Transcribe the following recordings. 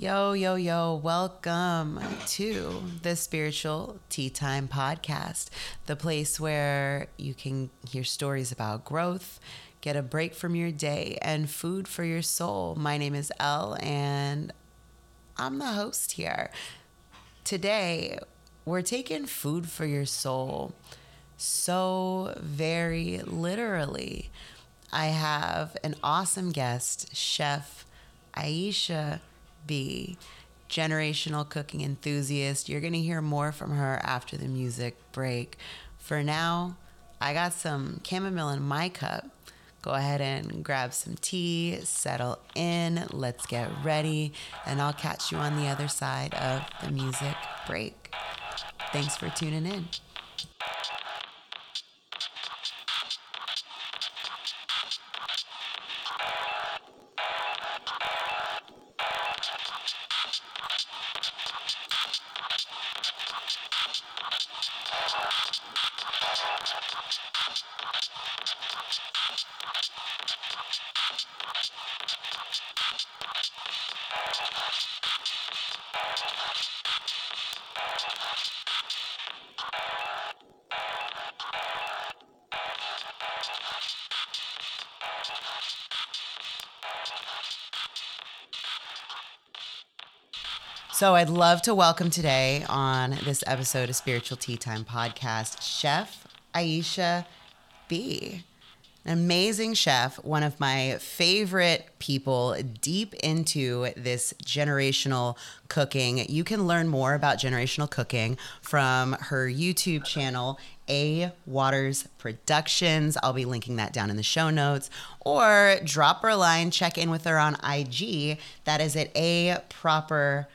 Yo, yo, yo, welcome to the Spiritual Tea Time Podcast, the place where you can hear stories about growth, get a break from your day, and food for your soul. My name is Elle, and I'm the host here. Today, we're taking food for your soul so very literally. I have an awesome guest, Chef Aisha B, generational cooking enthusiast. You're going to hear more from her after the music break. For now, I got some chamomile in my cup. Go ahead and grab some tea, settle in, let's get ready, and I'll catch you on the other side of the music break. Thanks for tuning in. So I'd love to welcome today on this episode of Spiritual Tea Time podcast, Chef Aisha B. An amazing chef, one of my favorite people deep into this generational cooking. You can learn more about generational cooking from her YouTube channel, A Waters Productions. I'll be linking that down in the show notes. Or drop her a line, check in with her on IG. That is at A Proper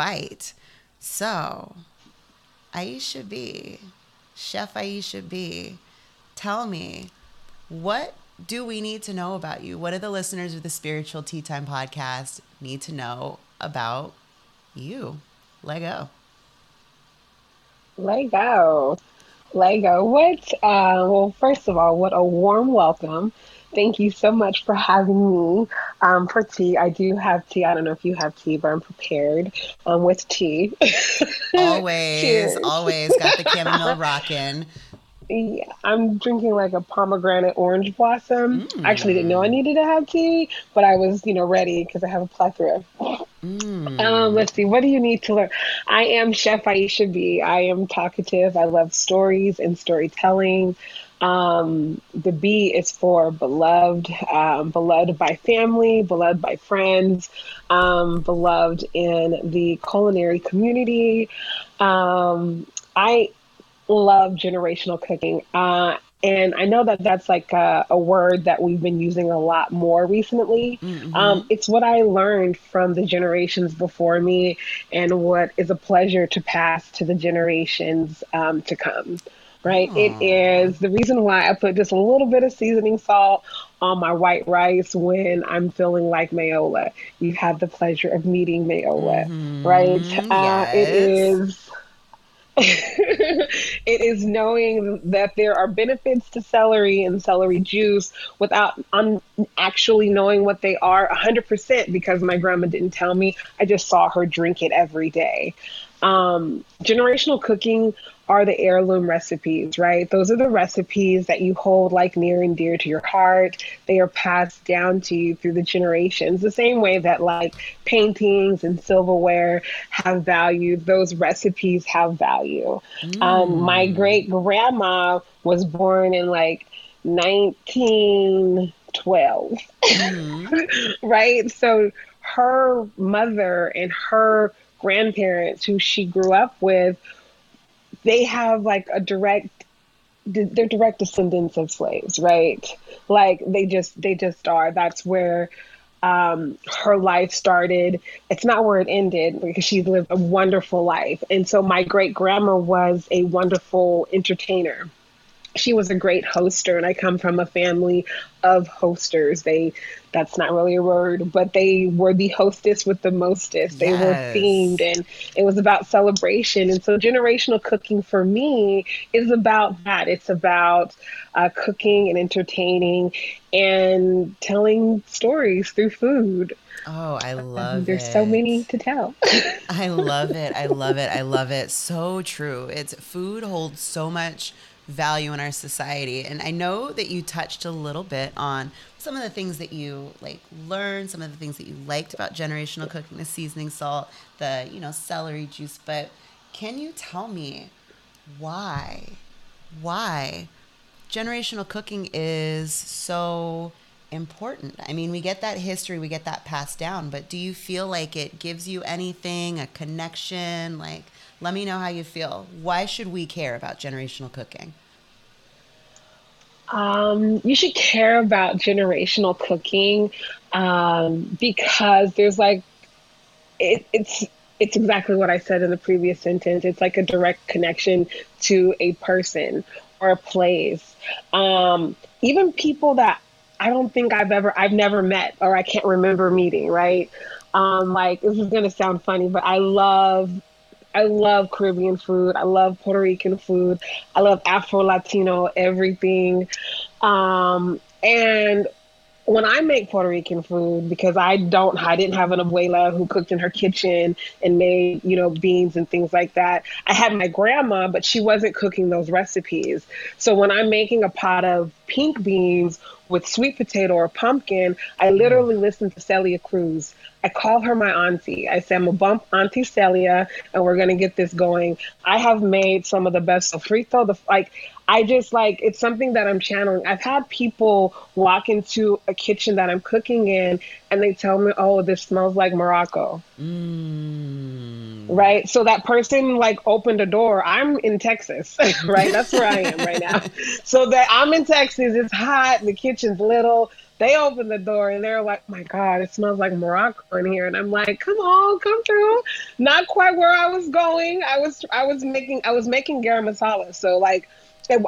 bite. So, Aisha B, Chef Aisha B, tell me, what do we need to know about you? What do the listeners of the Spiritual Tea Time podcast need to know about you? Lego. Lego. Lego. What? Uh, well, first of all, what a warm welcome. Thank you so much for having me um, for tea. I do have tea. I don't know if you have tea, but I'm prepared um, with tea. always, always got the chamomile rocking. Yeah, I'm drinking like a pomegranate orange blossom. Mm. I actually didn't know I needed to have tea, but I was, you know, ready because I have a plethora. Mm. Um, let's see, what do you need to learn? I am Chef Aisha B. I am talkative. I love stories and storytelling. Um, the B is for beloved, um, beloved by family, beloved by friends, um, beloved in the culinary community. Um, I love generational cooking. Uh, and I know that that's like a, a, word that we've been using a lot more recently. Mm-hmm. Um, it's what I learned from the generations before me and what is a pleasure to pass to the generations um, to come right? It is the reason why I put just a little bit of seasoning salt on my white rice when I'm feeling like Mayola. You have the pleasure of meeting Mayola, mm-hmm. right? Yes. Uh, it is. it is knowing that there are benefits to celery and celery juice without un- actually knowing what they are 100% because my grandma didn't tell me. I just saw her drink it every day. Um, generational cooking are the heirloom recipes, right? Those are the recipes that you hold like near and dear to your heart. They are passed down to you through the generations, the same way that like paintings and silverware have value, those recipes have value. Mm. Um, my great grandma was born in like 1912, mm. right? So her mother and her grandparents who she grew up with they have like a direct they're direct descendants of slaves right like they just they just are that's where um, her life started. It's not where it ended because she lived a wonderful life. And so my great grandma was a wonderful entertainer she was a great hoster and i come from a family of hosters they that's not really a word but they were the hostess with the mostest they yes. were themed and it was about celebration and so generational cooking for me is about that it's about uh, cooking and entertaining and telling stories through food Oh, I love There's it. so many to tell. I love it. I love it. I love it. So true. It's food holds so much value in our society. And I know that you touched a little bit on some of the things that you like learned, some of the things that you liked about generational cooking, the seasoning salt, the, you know, celery juice, but can you tell me why why generational cooking is so important. I mean, we get that history, we get that passed down, but do you feel like it gives you anything, a connection? Like, let me know how you feel. Why should we care about generational cooking? Um, you should care about generational cooking um, because there's like it, it's it's exactly what I said in the previous sentence. It's like a direct connection to a person or a place. Um, even people that I don't think I've ever, I've never met or I can't remember meeting, right? Um, like, this is to sound funny, but I love, I love Caribbean food. I love Puerto Rican food. I love Afro Latino, everything. Um, and when I make Puerto Rican food, because I don't, I didn't have an abuela who cooked in her kitchen and made, you know, beans and things like that. I had my grandma, but she wasn't cooking those recipes. So when I'm making a pot of pink beans with sweet potato or pumpkin, I literally listen to Celia Cruz. I call her my auntie. I say, I'm a bump Auntie Celia, and we're gonna get this going. I have made some of the best sofrito. The like, I just like it's something that I'm channeling. I've had people walk into a kitchen that I'm cooking in and they tell me, "Oh, this smells like Morocco." Mm. Right? So that person like opened a door. I'm in Texas, right? That's where I am right now. So that I'm in Texas, it's hot, the kitchen's little. They open the door and they're like, "My God, it smells like Morocco in here." And I'm like, "Come on, come through." Not quite where I was going. I was I was making I was making garam masala. So like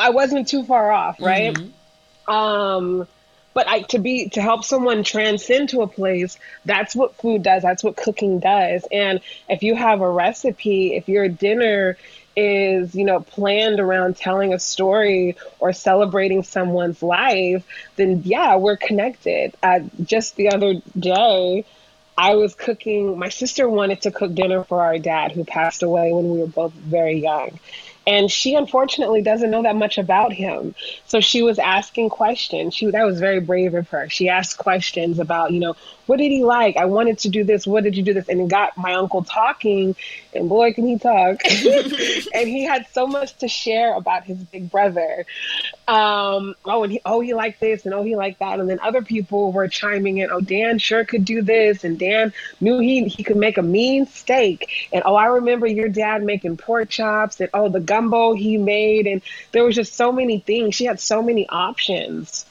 I wasn't too far off, right? Mm-hmm. Um, but I to be to help someone transcend to a place, that's what food does. That's what cooking does. And if you have a recipe, if your dinner is you know planned around telling a story or celebrating someone's life then yeah we're connected uh, just the other day i was cooking my sister wanted to cook dinner for our dad who passed away when we were both very young and she unfortunately doesn't know that much about him. So she was asking questions. She that was very brave of her. She asked questions about, you know, what did he like? I wanted to do this. What did you do this? And it got my uncle talking, and boy, can he talk! and he had so much to share about his big brother. Um, oh, and he, oh, he liked this, and oh, he liked that, and then other people were chiming in. Oh, Dan sure could do this, and Dan knew he he could make a mean steak, and oh, I remember your dad making pork chops, and oh, the gumbo he made, and there was just so many things. She had so many options,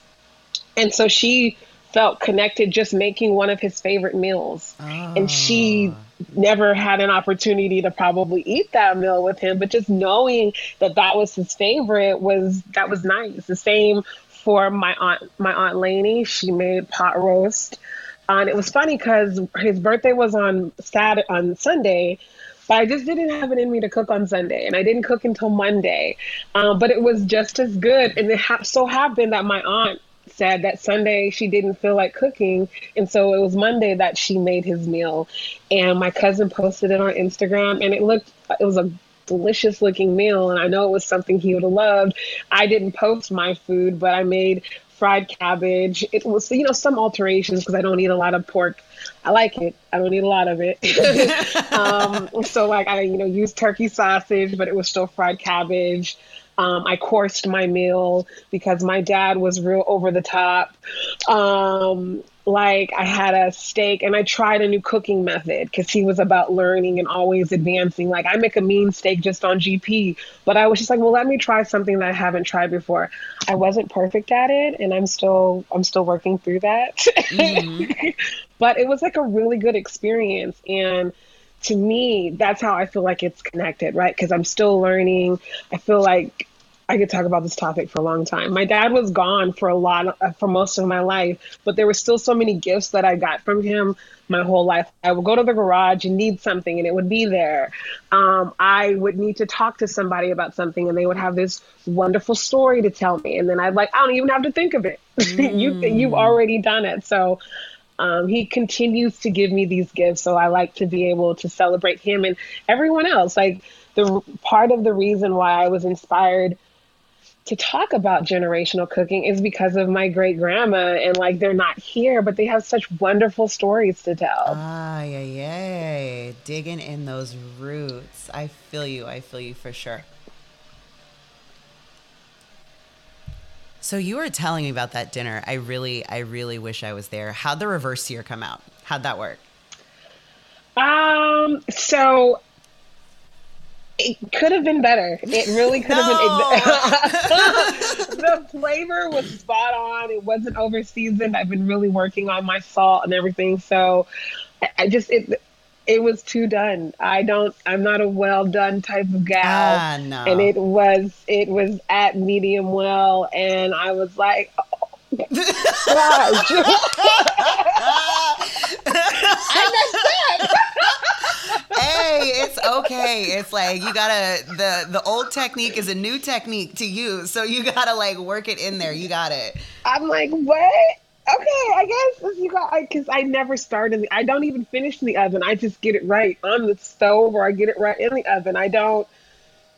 and so she felt connected just making one of his favorite meals. Oh. And she never had an opportunity to probably eat that meal with him, but just knowing that that was his favorite was that was nice. The same for my aunt, my aunt Lainey. She made pot roast, uh, and it was funny because his birthday was on Saturday on Sunday. But I just didn't have it in me to cook on Sunday, and I didn't cook until Monday. Um, but it was just as good, and it ha- so happened that my aunt said that Sunday she didn't feel like cooking. And so it was Monday that she made his meal. And my cousin posted it on Instagram and it looked, it was a delicious looking meal. And I know it was something he would have loved. I didn't post my food, but I made fried cabbage. It was, you know, some alterations because I don't eat a lot of pork. I like it. I don't eat a lot of it. um, so like I, you know, used turkey sausage, but it was still fried cabbage. Um, I coursed my meal because my dad was real over the top. Um, like I had a steak and I tried a new cooking method because he was about learning and always advancing. Like I make a mean steak just on GP, but I was just like, well, let me try something that I haven't tried before. I wasn't perfect at it, and I'm still I'm still working through that. Mm-hmm. but it was like a really good experience and to me, that's how I feel like it's connected, right? Because I'm still learning. I feel like I could talk about this topic for a long time. My dad was gone for a lot of, uh, for most of my life, but there were still so many gifts that I got from him my whole life. I would go to the garage and need something, and it would be there. Um, I would need to talk to somebody about something, and they would have this wonderful story to tell me, and then I'd like, I don't even have to think of it. Mm. you you've already done it. So um, he continues to give me these gifts. So I like to be able to celebrate him and everyone else. Like the part of the reason why I was inspired to talk about generational cooking is because of my great grandma and like they're not here but they have such wonderful stories to tell. Ah yeah yeah. Digging in those roots. I feel you. I feel you for sure. So you were telling me about that dinner. I really i really wish i was there. How'd the reverse sear come out? How'd that work? Um so it could have been better. It really could no. have been. the flavor was spot on. It wasn't over seasoned. I've been really working on my salt and everything. So I just it it was too done. I don't. I'm not a well done type of gal. Ah, no. And it was it was at medium well, and I was like. Oh, gosh. I messed up hey, it's okay. It's like you gotta the the old technique is a new technique to use, so you gotta like work it in there. You got it. I'm like, what? Okay, I guess you got because I never start in the. I don't even finish in the oven. I just get it right on the stove, or I get it right in the oven. I don't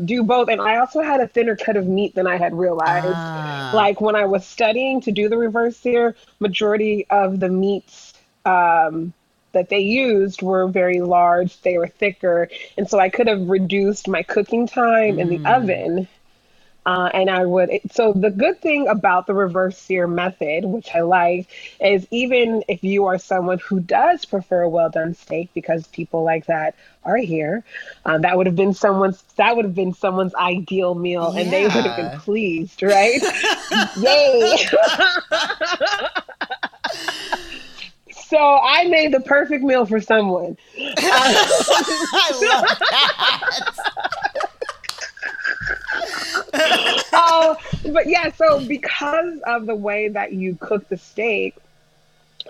do both. And I also had a thinner cut of meat than I had realized. Ah. Like when I was studying to do the reverse sear, majority of the meats um, that they used were very large, they were thicker, and so I could have reduced my cooking time mm. in the mm. oven. Uh, and I would. So the good thing about the reverse sear method, which I like, is even if you are someone who does prefer a well done steak, because people like that are here, um, that would have been someone's. That would have been someone's ideal meal, yeah. and they would have been pleased, right? Yay! So I made the perfect meal for someone. I love that. uh, but yeah, so because of the way that you cook the steak,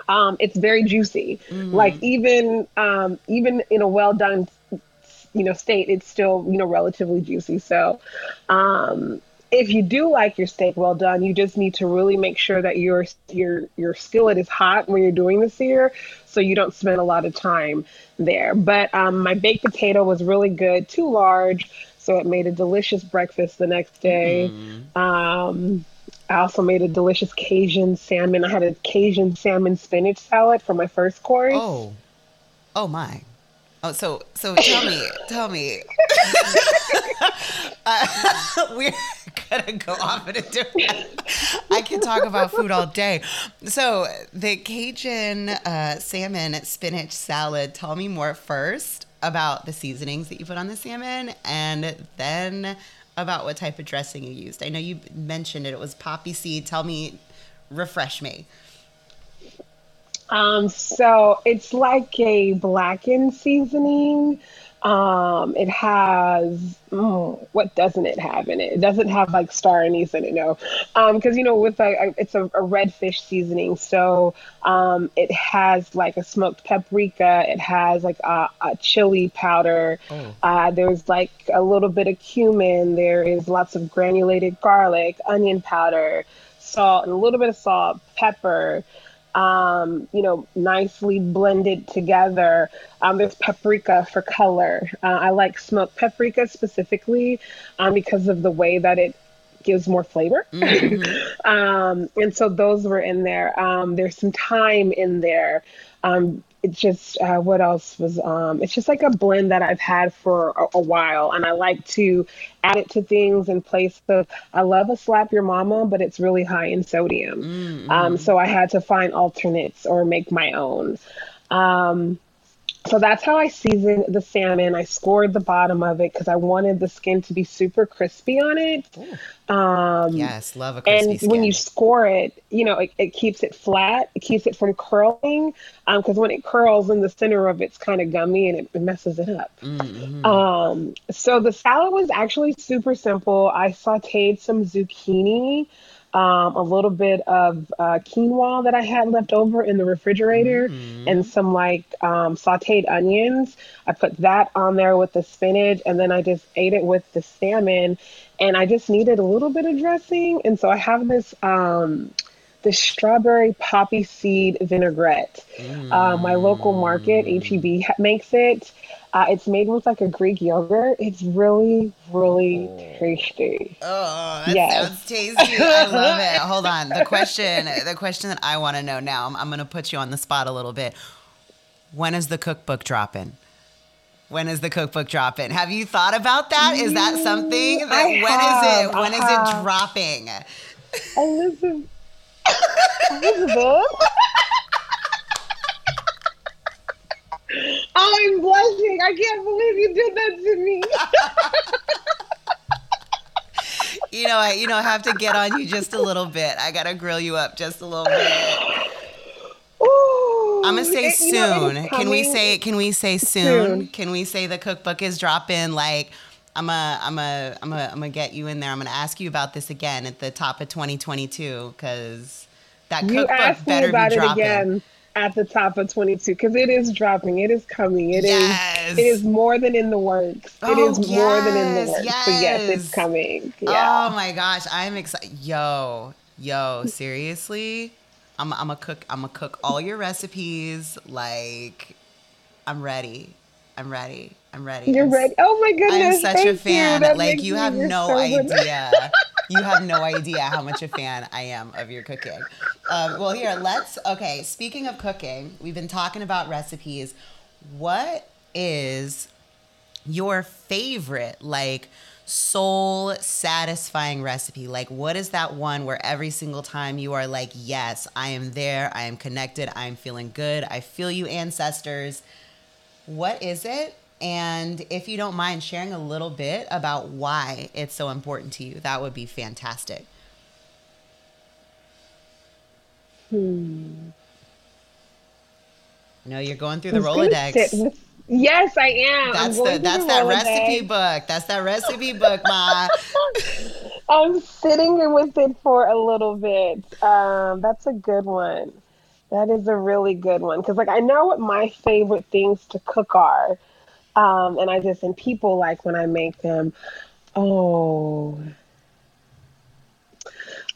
um, it's very juicy. Mm. Like even um, even in a well done, you know, state, it's still you know relatively juicy. So um, if you do like your steak well done, you just need to really make sure that your your your skillet is hot when you're doing the sear, so you don't spend a lot of time there. But um, my baked potato was really good, too large, so it made a delicious breakfast the next day. Mm. Um, I also made a delicious Cajun salmon. I had a Cajun salmon spinach salad for my first course. Oh, oh my! Oh, so so tell me, tell me. uh, we're gonna go off in a different. I can talk about food all day. So the Cajun uh, salmon spinach salad. Tell me more first about the seasonings that you put on the salmon, and then about what type of dressing you used. I know you mentioned it. It was poppy seed. Tell me, refresh me. Um, so it's like a blackened seasoning. Um, it has mm, what doesn't it have in it? It doesn't have like star anise in it, no. Um, because you know with a, it's a, a red fish seasoning, so um, it has like a smoked paprika. It has like a, a chili powder. Oh. Uh, there's like a little bit of cumin. There is lots of granulated garlic, onion powder, salt, and a little bit of salt, pepper um, you know, nicely blended together. Um, there's paprika for color. Uh, I like smoked paprika specifically um, because of the way that it gives more flavor. Mm-hmm. um, and so those were in there. Um, there's some thyme in there. Um, it's just uh, what else was um, it's just like a blend that I've had for a, a, while, and I like to add it to things in place of. I love a slap your mama, but it's really high in sodium, mm-hmm. um, so I had to find alternates or make my own. Um, so that's how I seasoned the salmon. I scored the bottom of it because I wanted the skin to be super crispy on it. Um, yes, love a crispy And skin. when you score it, you know, it, it, keeps it flat. It keeps it from curling because um, when it curls in the center of it's kind of gummy and it, messes it up. Mm-hmm. Um, so the salad was actually super simple. I sauteed some zucchini um, a little bit of uh, quinoa that I had left over in the refrigerator, mm-hmm. and some like um, sauteed onions. I put that on there with the spinach, and then I just ate it with the salmon. And I just needed a little bit of dressing, and so I have this um, the strawberry poppy seed vinaigrette. Mm. Uh, my local market, HEB, makes it. Uh, it's made with like a Greek yogurt. It's really, really oh. tasty. Oh, that yes. sounds tasty. I love it. Hold on. The question, the question that I want to know now. I'm, I'm going to put you on the spot a little bit. When is the cookbook dropping? When is the cookbook dropping? Have you thought about that? Is that something that I when have, is it? When is it dropping? Elizabeth. Elizabeth. oh, I'm blushing. I can't believe you did that to me. you know, I you know I have to get on you just a little bit. I gotta grill you up just a little bit. I'm gonna say it, soon. Know, can we say can we say soon? soon? Can we say the cookbook is dropping like I'm a I'm a I'm a I'm gonna get you in there. I'm gonna ask you about this again at the top of 2022 because that cookbook better be dropping. again at the top of 22 because it is dropping. It is coming. It yes. is. It is more than in the works. Oh, it is yes, more than in the works. Yes. So yes, it's coming. Oh yeah. Oh my gosh, I'm excited. Yo, yo, seriously, I'm I'm a cook. I'm a cook all your recipes. Like, I'm ready. I'm ready. I'm ready. You're I'm, ready. Oh my goodness. I'm such a fan. You. Like you have no so idea. you have no idea how much a fan I am of your cooking. Um, well, here, let's. Okay, speaking of cooking, we've been talking about recipes. What is your favorite, like, soul satisfying recipe? Like, what is that one where every single time you are like, yes, I am there, I am connected, I am feeling good, I feel you, ancestors? What is it? And if you don't mind sharing a little bit about why it's so important to you, that would be fantastic. Hmm. No, you're going through the Rolodex. Yes, I am. That's the that's that recipe book. That's that recipe book, Ma. I'm sitting with it for a little bit. Um, that's a good one. That is a really good one because, like, I know what my favorite things to cook are, um, and I just, and people like when I make them, oh,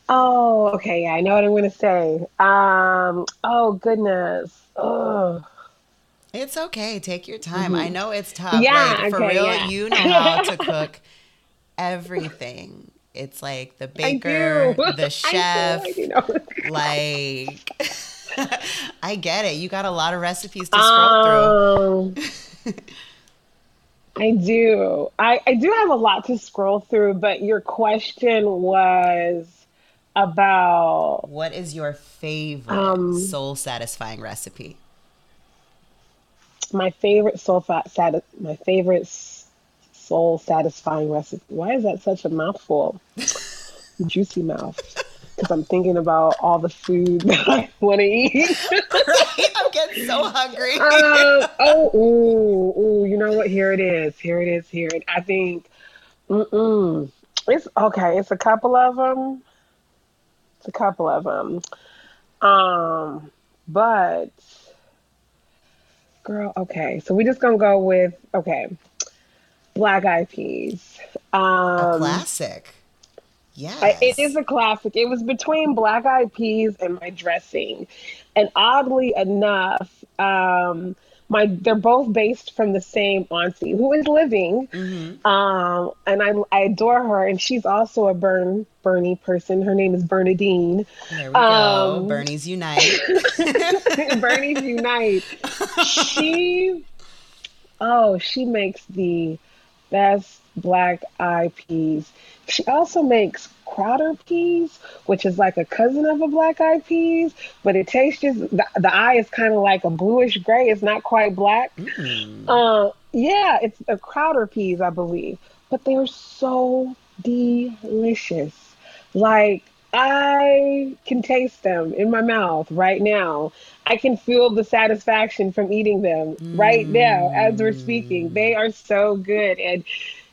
oh, okay, yeah, I know what I'm going to say. Um, oh, goodness. Oh. It's okay. Take your time. Mm-hmm. I know it's tough. Yeah, like, for okay, real, yeah. you know how to cook everything. It's like the baker, the chef, like I get it. You got a lot of recipes to scroll um, through. I do. I, I do have a lot to scroll through, but your question was about what is your favorite um, soul satisfying recipe? My favorite soul fat sati- my favorite soul satisfying recipe. Why is that such a mouthful? Juicy mouth because I'm thinking about all the food that I want to eat. right? I'm getting so hungry. uh, oh, ooh, ooh, you know what? Here it is. Here it is. Here it. I think. Mm-mm. It's okay. It's a couple of them. It's a couple of them. Um, but girl, okay. So we're just gonna go with okay. Black eyed peas. Um, a classic. Yeah, it is a classic. It was between Black Eyed Peas and my dressing, and oddly enough, um, my they're both based from the same auntie who is living, mm-hmm. um, and I I adore her, and she's also a Burn Bernie person. Her name is Bernadine. There we um, go. Bernie's unite. Bernie's unite. She, oh, she makes the best black eyed peas. She also makes Crowder peas, which is like a cousin of a black eyed peas, but it tastes just the, the eye is kind of like a bluish gray. It's not quite black. Mm. Uh, yeah, it's a Crowder peas, I believe, but they're so delicious. Like I can taste them in my mouth right now. I can feel the satisfaction from eating them mm. right now as we're speaking. They are so good and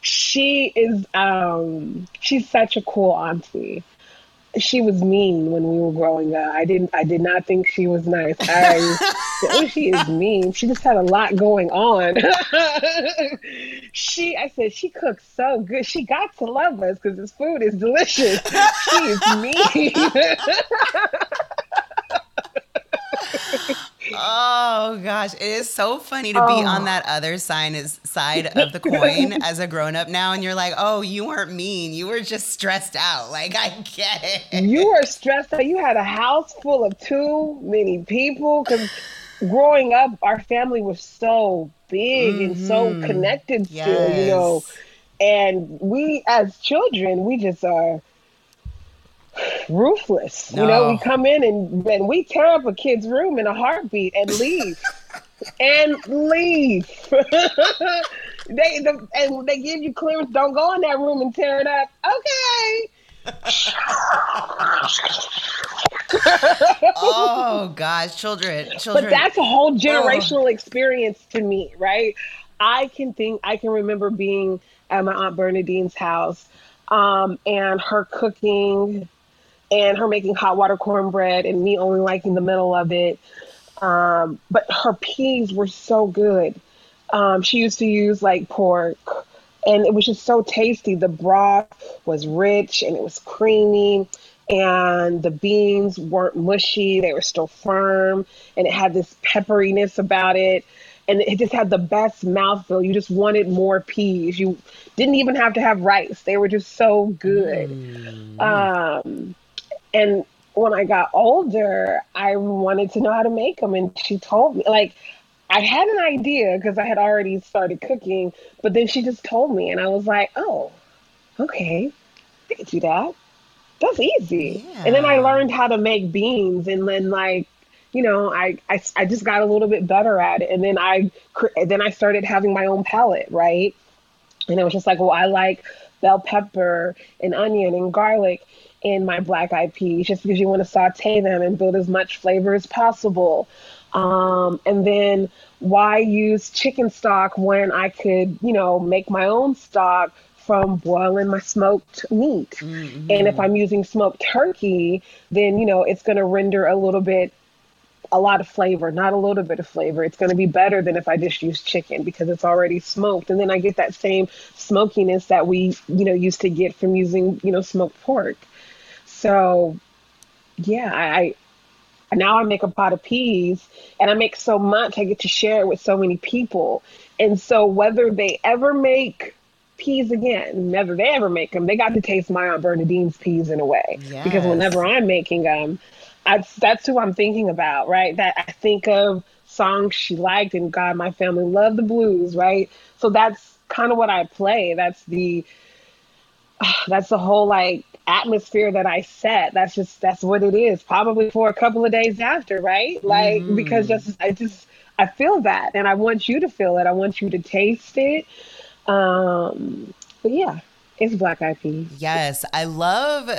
she is um she's such a cool auntie she was mean when we were growing up. I didn't I did not think she was nice. I oh, she is mean. She just had a lot going on. she, I said, she cooks so good. She got to love us because this food is delicious. She is mean. oh gosh, it is so funny to be oh. on that other side is side of the coin as a grown up now, and you're like, oh, you weren't mean, you were just stressed out. Like I get it. You were stressed out. You had a house full of too many people because growing up, our family was so big mm-hmm. and so mm-hmm. connected yes. still, you know. And we, as children, we just are ruthless. No. You know, we come in and, and we tear up a kid's room in a heartbeat and leave. and leave. they the, and they give you clearance. Don't go in that room and tear it up. Okay. oh gosh, children, children. But that's a whole generational oh. experience to me, right? I can think I can remember being at my aunt Bernadine's house um, and her cooking and her making hot water cornbread and me only liking the middle of it. Um, but her peas were so good. Um, she used to use like pork and it was just so tasty. The broth was rich and it was creamy and the beans weren't mushy. They were still firm and it had this pepperiness about it. And it just had the best mouthfeel. You just wanted more peas. You didn't even have to have rice. They were just so good. Mm. Um, and when I got older, I wanted to know how to make them. And she told me, like, I had an idea because I had already started cooking, but then she just told me, and I was like, oh, okay, I can do that. That's easy. Yeah. And then I learned how to make beans, and then like, you know, I, I I just got a little bit better at it, and then I then I started having my own palette, right? And it was just like, well, I like bell pepper and onion and garlic in my black eyed peas just because you want to saute them and build as much flavor as possible. Um, and then why use chicken stock when I could, you know, make my own stock from boiling my smoked meat? Mm-hmm. And if I'm using smoked turkey, then, you know, it's going to render a little bit a lot of flavor, not a little bit of flavor. It's going to be better than if I just use chicken because it's already smoked. And then I get that same smokiness that we, you know, used to get from using, you know, smoked pork. So, yeah, I, I now I make a pot of peas and I make so much, I get to share it with so many people. And so, whether they ever make peas again, whether they ever make them, they got to taste my Aunt Bernadine's peas in a way. Yes. Because whenever I'm making them, I, that's who I'm thinking about, right? That I think of songs she liked, and God, my family loved the blues, right? So that's kind of what I play. That's the that's the whole like atmosphere that I set. That's just that's what it is. Probably for a couple of days after, right? Like mm. because just I just I feel that and I want you to feel it. I want you to taste it. Um but yeah, it's black eyed peas. Yes, I love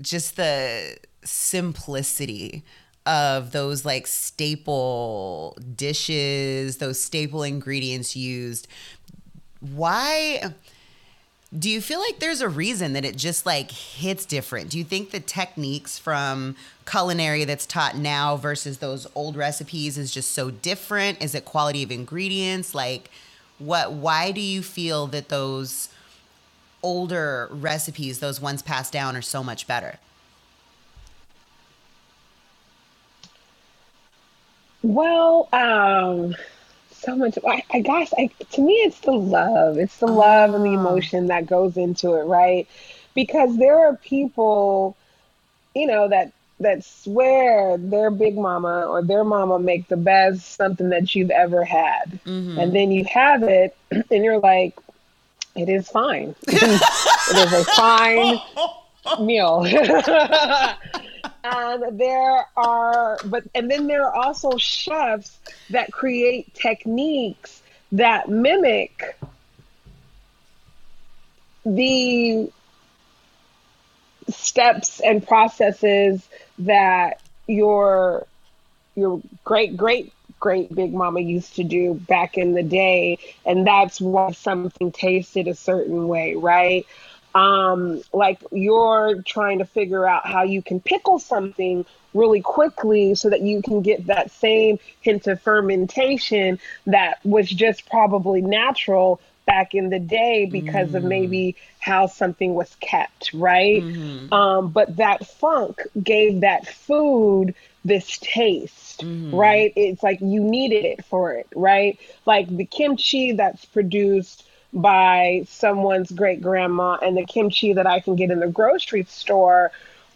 just the simplicity of those like staple dishes, those staple ingredients used. Why do you feel like there's a reason that it just like hits different? Do you think the techniques from culinary that's taught now versus those old recipes is just so different? Is it quality of ingredients? Like what why do you feel that those older recipes, those ones passed down are so much better? Well, um so much. I, I guess I, to me, it's the love. It's the love and the ah. emotion that goes into it, right? Because there are people, you know, that that swear their big mama or their mama make the best something that you've ever had, mm-hmm. and then you have it, and you're like, it is fine. it is a fine meal. and there are but and then there are also chefs that create techniques that mimic the steps and processes that your your great great great big mama used to do back in the day. And that's why something tasted a certain way right um, like you're trying to figure out how you can pickle something really quickly so that you can get that same hint of fermentation that was just probably natural back in the day because mm. of maybe how something was kept, right? Mm-hmm. Um, but that funk gave that food this taste, mm-hmm. right? It's like you needed it for it, right? Like the kimchi that's produced by someone's great grandma and the kimchi that I can get in the grocery store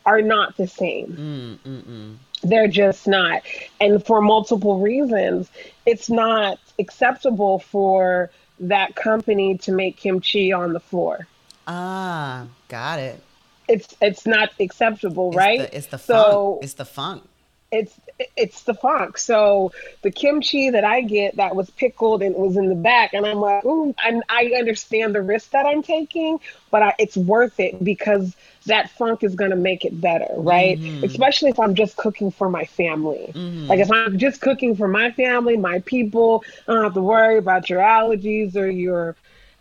are not the same. Mm, They're just not. And for multiple reasons, it's not acceptable for that company to make kimchi on the floor. Ah, got it. It's it's not acceptable, it's right? The, it's the funk. It's the funk. It's it's the funk. So the kimchi that I get that was pickled and was in the back, and I'm like, ooh, I, I understand the risk that I'm taking, but I, it's worth it because that funk is going to make it better, right? Mm-hmm. Especially if I'm just cooking for my family. Mm-hmm. Like if I'm just cooking for my family, my people, I don't have to worry about your allergies or your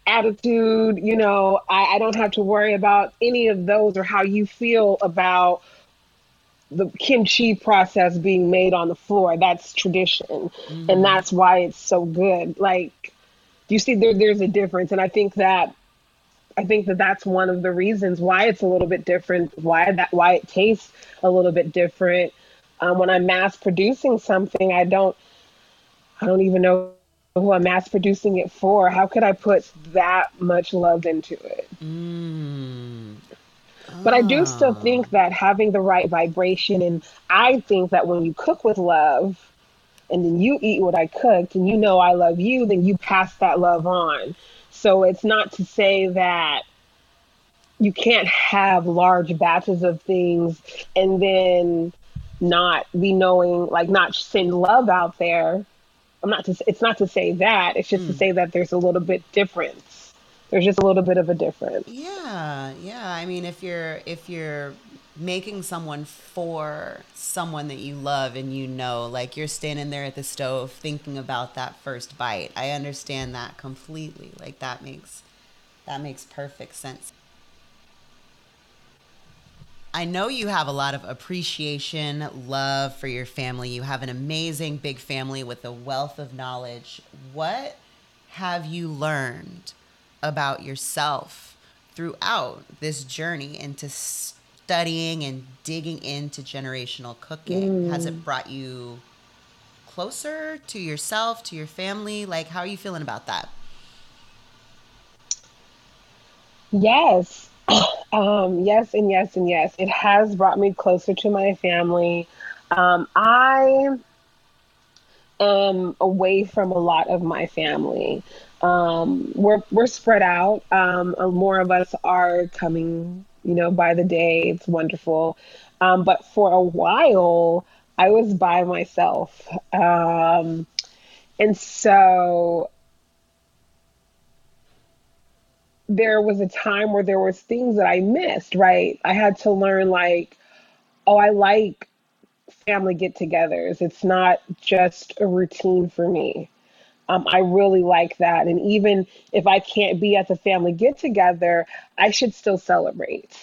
attitude. You know, I, I don't have to worry about any of those or how you feel about the kimchi process being made on the floor. That's tradition. Mm-hmm. And that's why it's so good. Like, you see, there, there's a difference. And I think that I think that that's one of the reasons why it's a little bit different, why that why it tastes a little bit different. Um, when I'm mass producing something, I don't I don't even know who I'm mass producing it for. How could I put that much love into it? Mm. But I do still ah. think that having the right vibration, and I think that when you cook with love, and then you eat what I cooked, and you know I love you, then you pass that love on. So it's not to say that you can't have large batches of things and then not be knowing, like, not send love out there. I'm not to. It's not to say that. It's just mm. to hmm. say that there's a little bit difference. There's just a little bit of a difference. Yeah, yeah. I mean, if you're if you're making someone for someone that you love and you know like you're standing there at the stove thinking about that first bite i understand that completely like that makes that makes perfect sense I know you have a lot of appreciation, love for your family. You have an amazing big family with a wealth of knowledge. What have you learned about yourself throughout this journey into studying and digging into generational cooking? Mm. Has it mm. brought you closer to yourself, to your family? Like, how are you feeling about that? Yes. Um, yes, and yes, and yes. It has brought me closer to my family. Um, I am away from a lot of my family. Um, we're we're spread out. Um, more of us are coming you know, by the day. It's wonderful. Um, but for a while, I was by myself. Um, and so there was a time where there was things that I missed, right? I had to learn like, oh, I like family get-togethers. It's not just a routine for me. Um, I really like that. And even if I can't be at the family get together, I should still celebrate.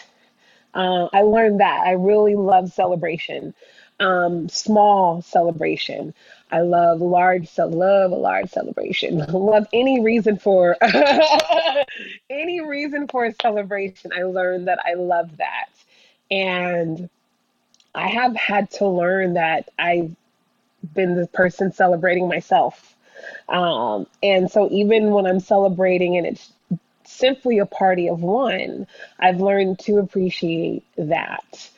Uh, I learned that. I really love celebration, um, small celebration. I love large, so love a large celebration. love any reason for any reason for a celebration. I learned that I love that, and I have had to learn that I've been the person celebrating myself um, and so even when I'm celebrating and it's simply a party of one, I've learned to appreciate that.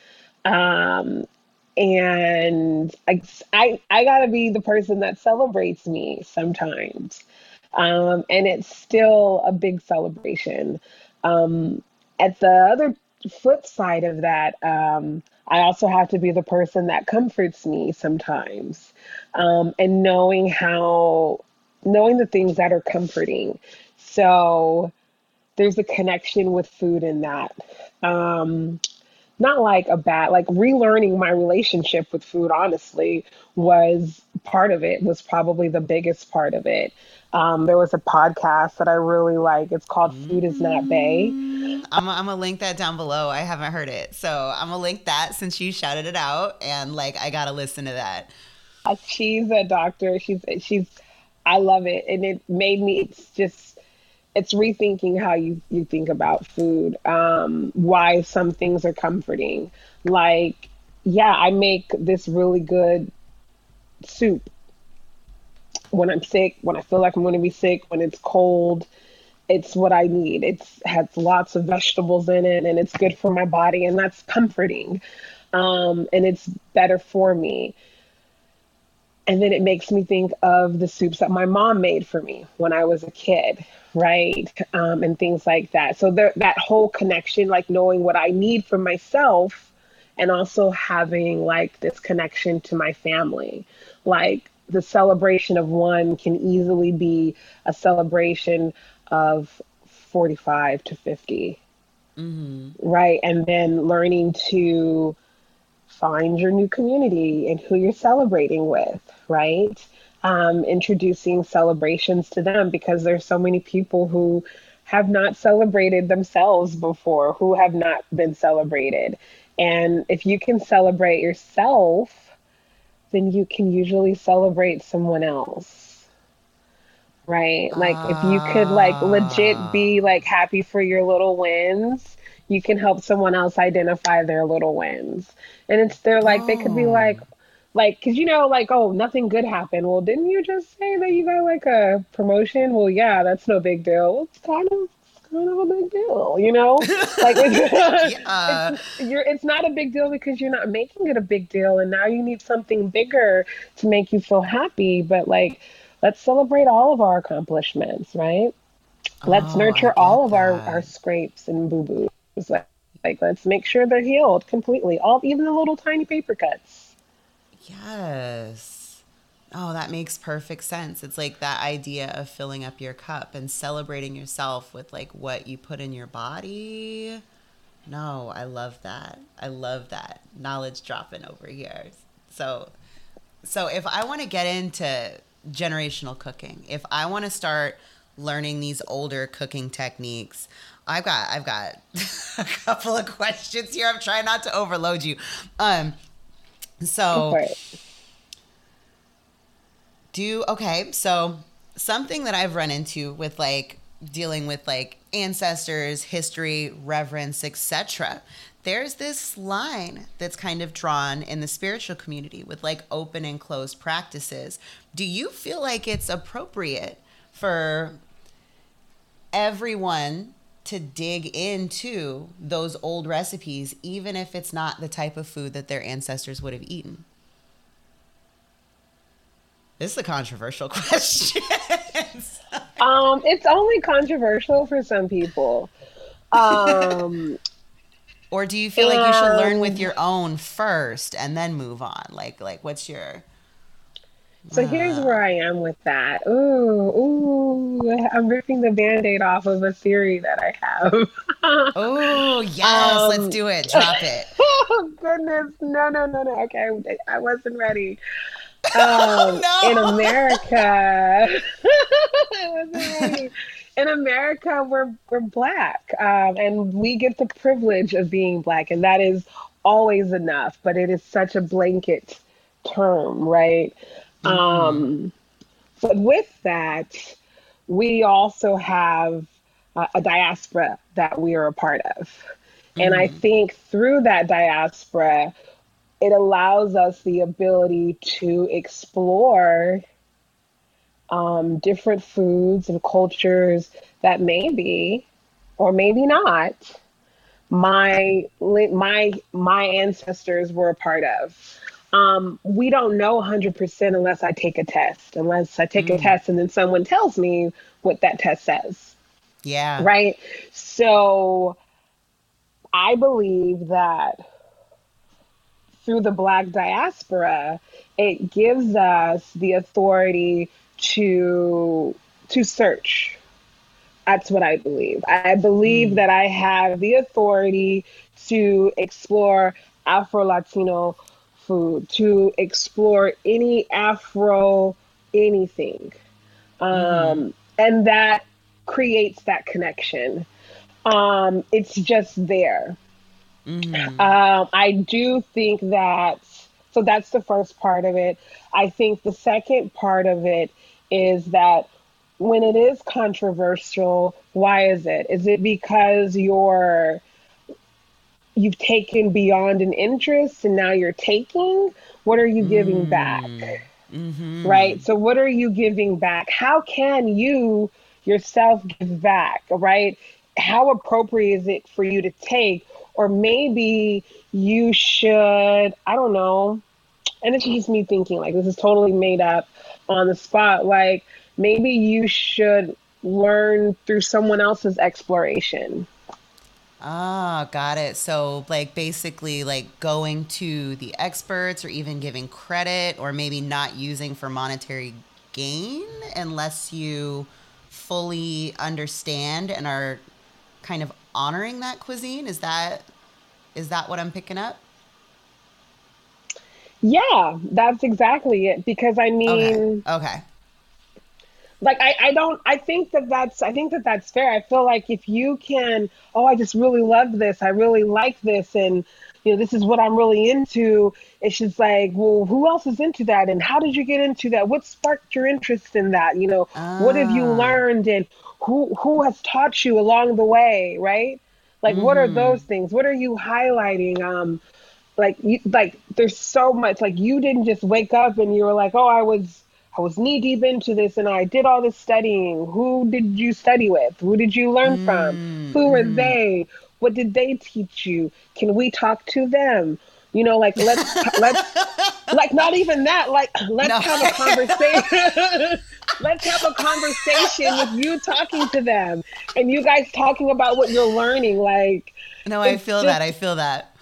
Um, and I, I, I gotta be the person that celebrates me sometimes. Um, and it's still a big celebration. Um, at the other flip side of that, um, I also have to be the person that comforts me sometimes. Um, and knowing how knowing the things that are comforting. So there's a connection with food in that. Um, not like a bad like relearning my relationship with food honestly was part of it was probably the biggest part of it. Um, there was a podcast that i really like. It's called food is not bay I'm, gonna link that down below. I haven't heard it. So i'm gonna link that since you shouted it out and like i gotta listen to that she's a doctor she's she's i love it and it made me it's just it's rethinking how you, you think about food, um, why some things are comforting. Like, yeah, I make this really good soup when I'm sick, when I feel like I'm going to be sick, when it's cold. It's what I need. It's has lots of vegetables in it, and it's good for my body, and that's comforting. Um, and it's better for me. And then it makes me think of the soups that my mom made for me when I was a kid, right? Um, and things like that. So there, that whole connection, like knowing what I need for myself, and also having like this connection to my family. Like the celebration of one can easily be a celebration of 45 to 50, right? And then learning to find your new community and who you're celebrating with, right? Um, introducing celebrations to them because there's so many people who have not celebrated themselves before, who have not been celebrated. And if you can celebrate yourself, then you can usually celebrate someone else. Right? Like if you could like legit be like happy for your little wins, you can help someone else identify their little wins. And it's they're like they could be oh. like like cuz you know like oh nothing good happened. Well, didn't you just say that you got like a promotion? Well, yeah, that's no big deal. It's kind of kind of a big deal, you know? Like it's, Yeah. it's, you're it's not a big deal because you're not making it a big deal and now you need something bigger to make you feel happy, but like let's celebrate all of our accomplishments, right? Let's Oh, nurture all of our, that. our scrapes and boo boos. Like, like, let's make sure they're healed completely. All even the little tiny paper cuts. Yes. Oh, that makes perfect sense. It's like that idea of filling up your cup and celebrating yourself with like what you put in your body. No, I love that. I love that. Knowledge dropping over here. So so if I want to get into generational cooking, if I want to start learning these older cooking techniques, I've got I've got a couple of questions here. I'm trying not to overload you. Um so do okay so something that i've run into with like dealing with like ancestors history reverence etc there's this line that's kind of drawn in the spiritual community with like open and closed practices do you feel like it's appropriate for everyone to dig into those old recipes even if it's not the type of food that their ancestors would have eaten this is a controversial question. Um, it's only controversial for some people. Um, or do you feel like you should learn with Um, your own first and then move on? Like like what's your so here's where I am with that. Ooh, ooh, I'm ripping the band-aid off of a theory that I have. Oh, yes, let's Um, do it. Drop it. oh goodness, no, no, no, no. Okay, I wasn't ready. Um, no. In America, ready. In America, we're we're black, um, and we get the privilege of being black, and that is always enough. But it is such a blanket term, right? Um, but with that, we also have a, a diaspora that we are a part of. And I think through that diaspora, it allows us the ability to explore um, different foods and cultures that maybe or maybe not my my my ancestors were a part of. Um, we don't know 100% unless I take a test, unless I take a test and then someone tells me what that test says Yeah. right? So I believe that through the Black diaspora, it gives us the authority to to search That's what I believe. I believe mm. that I have the authority to explore Afro Latino food, to explore any Afro anything. Um, mm. And that creates that connection. Um, it's just there. Mm. Um, I do think that, so that's the first part of it. I think the second part of it is that when it is controversial, why is it? Is it because you're you've taken beyond an interest and now you're taking? What are you giving mm. back? Mm-hmm. Right? So what are you giving back? How can you yourself give back, right? How appropriate is it for you to take? Or maybe you should, I don't know, and it's just me thinking, like, this is totally made up on the spot. Like, maybe you should learn through someone else's exploration. Ah, got it. So, like, basically, like going to the experts or even giving credit or maybe not using for monetary gain unless you fully understand and are kind of honoring that cuisine. Is that is that what I'm picking up? Yeah, that's exactly it. Because I mean, okay. okay. Like I, I don't I think that that's I think that that's fair. I feel like if you can, oh, I just really love this. I really like this, and you know, this is what I'm really into. It's just like, well, who else is into that? And how did you get into that? What sparked your interest in that? You know, ah. what have you ah. learned and who who has taught you along the way, right? Like mm. what are mm-hmm. those things? What are you highlighting? Um like you like there's so much like you didn't just wake up and you were like oh i was i was knee deep into this and i did all this studying. Who did you study with? Who did you learn mm, from who were mm. they? What did they teach you? Can we talk to them? You know like let's let's like not even that like let's no. have a conversation let's have a conversation with you talking to them and you guys talking about what you're learning like no i feel just, that i feel that.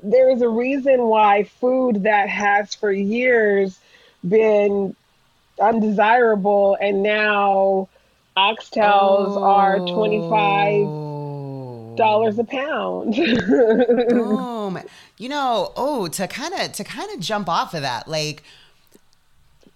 There is a reason why food that has for years been undesirable and now oxtails oh. are 25 dollars a pound Boom. you know oh to kind of to kind of jump off of that like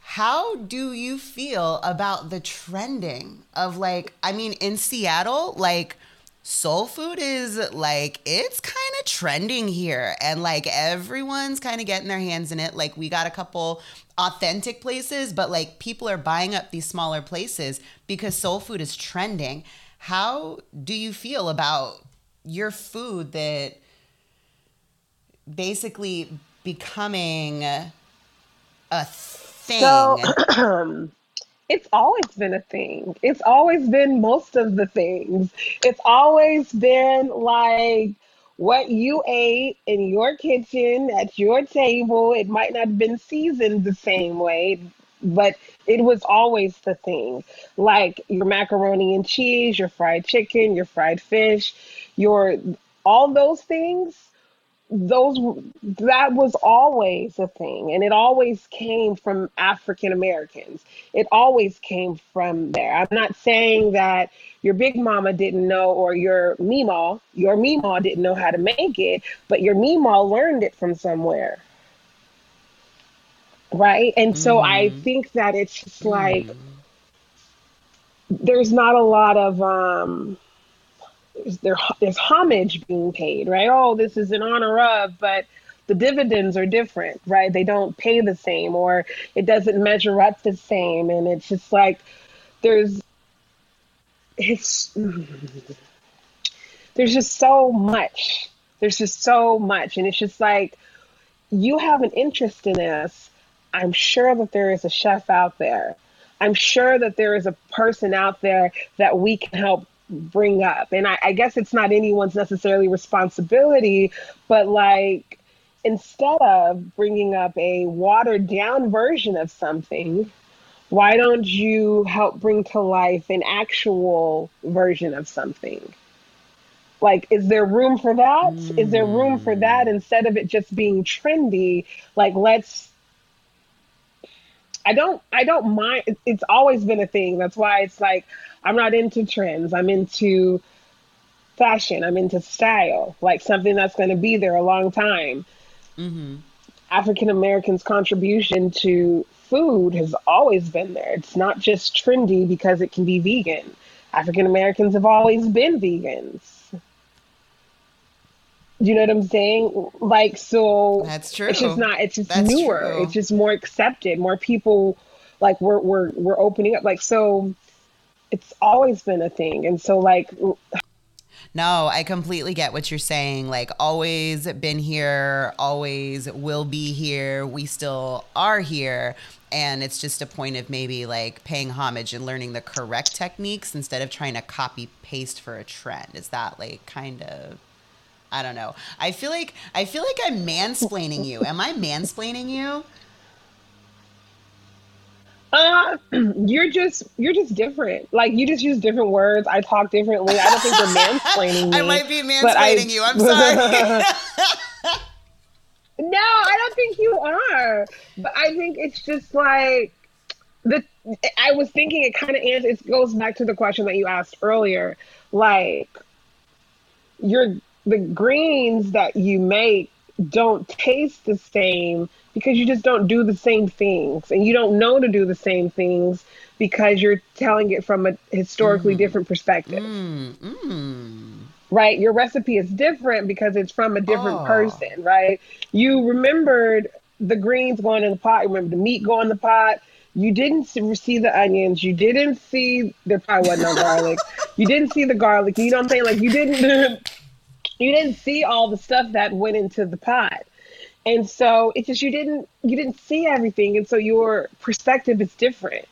how do you feel about the trending of like i mean in seattle like soul food is like it's kind of trending here and like everyone's kind of getting their hands in it like we got a couple authentic places but like people are buying up these smaller places because soul food is trending how do you feel about your food that basically becoming a thing so it's always been a thing. It's always been most of the things. It's always been like what you ate in your kitchen at your table. It might not have been seasoned the same way, but it was always the thing. Like your macaroni and cheese, your fried chicken, your fried fish, your all those things those that was always a thing. And it always came from african americans it always came from there. I'm not saying that your big mama didn't know or your mima your mima didn't know how to make it but your mima learned it from somewhere. Right? And so mm. i think that it's just like mm. there's not a lot of um there, there's homage being paid, right? Oh, this is in honor of, but the dividends are different, right? They don't pay the same, or it doesn't measure up the same, and it's just like there's it's there's just so much. There's just so much, and it's just like you have an interest in this. I'm sure that there is a chef out there. I'm sure that there is a person out there that we can help bring up. And I, I guess it's not anyone's necessarily responsibility, but like instead of bringing up a watered down version of something, why don't you help bring to life an actual version of something? Like, is there room for that? Mm. Is there room for that instead of it just being trendy? Like, let's I don't I don't mind it's always been a thing. That's why it's like I'm not into trends. I'm into fashion. I'm into style, like something that's going to be there a long time. Mm-hmm. African Americans' contribution to food has always been there. It's not just trendy because it can be vegan. African Americans have always been vegans. Do you know what I'm saying? Like, so that's true. It's just not. It's just that's newer. True. It's just more accepted. More people, like, we're we're we're opening up. Like, so it's always been a thing. And so, like, no, I completely get what you're saying. Like, always been here, always will be here. We still are here. And it's just a point of maybe like paying homage and learning the correct techniques instead of trying to copy paste for a trend. Is that like kind of. I don't know. I feel like I feel like I'm mansplaining you. Am I mansplaining you? Uh, you're just you're just different. Like you just use different words. I talk differently. I don't think you're mansplaining me. I might be mansplaining I, you. I'm sorry. no, I don't think you are. But I think it's just like the. I was thinking it kind of answers. It goes back to the question that you asked earlier. Like you're the greens that you make don't taste the same because you just don't do the same things and you don't know to do the same things because you're telling it from a historically mm. different perspective. Mm. Mm. Right? Your recipe is different because it's from a different oh. person, right? You remembered the greens going in the pot, you remember the meat going in the pot. You didn't see the onions. You didn't see there probably wasn't no garlic. You didn't see the garlic. You know what I'm saying? Like you didn't you didn't see all the stuff that went into the pot. And so it's just you didn't you didn't see everything. And so your perspective is different.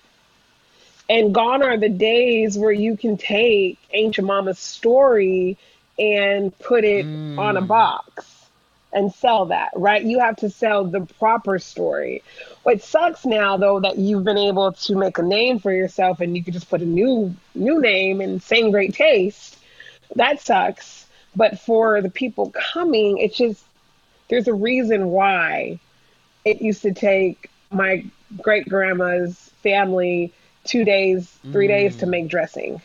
And gone are the days where you can take Aunt Jemima's story and put it mm. on a box and sell that right? You have to sell the proper story. What sucks now though that you've been able to make a name for yourself and you could just put a new new name and same great taste that sucks but for the people coming it's just there's a reason why it used to take my great grandma's family two days, three mm. days to make dressing.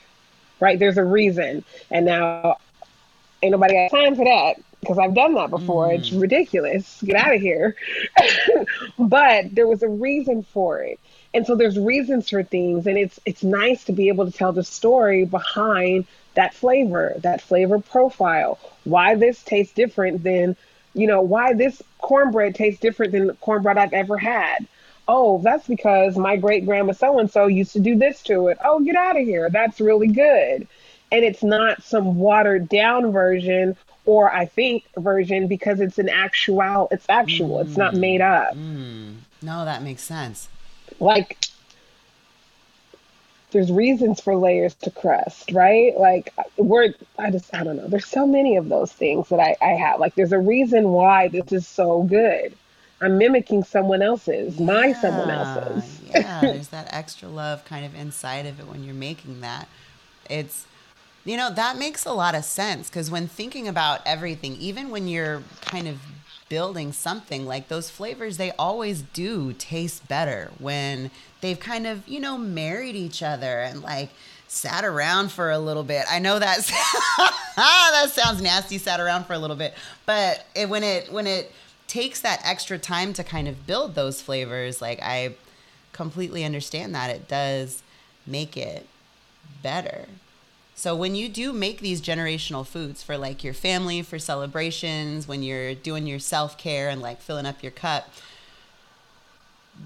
Right? There's a reason. And now ain't nobody got time for that because I've done that before. Mm. It's ridiculous. Get out of here. but there was a reason for it. And so there's reasons for things and it's it's nice to be able to tell the story behind that flavor, that flavor profile, why this tastes different than you know, why this cornbread tastes different than the cornbread I've ever had. Oh, that's because my great grandma so and so used to do this to it. Oh, get out of here. That's really good. And it's not some watered down version or I think version because it's an actual it's actual. Mm. It's not made up. Mm. No, that makes sense. Like there's reasons for layers to crust, right? Like we're I just I don't know. There's so many of those things that I, I have. Like there's a reason why this is so good. I'm mimicking someone else's, yeah, my someone else's. yeah, there's that extra love kind of inside of it when you're making that. It's you know, that makes a lot of sense because when thinking about everything, even when you're kind of building something like those flavors they always do taste better when they've kind of you know married each other and like sat around for a little bit. I know that that sounds nasty sat around for a little bit but it, when it when it takes that extra time to kind of build those flavors like i completely understand that it does make it better. So when you do make these generational foods for like your family, for celebrations, when you're doing your self-care and like filling up your cup,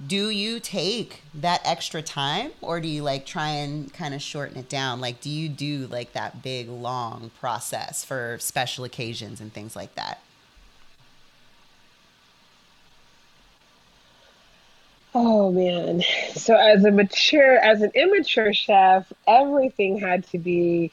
do you take that extra time or do you like try and kind of shorten it down? Like do you do like that big long process for special occasions and things like that? Oh man. So as a mature as an immature chef, everything had to be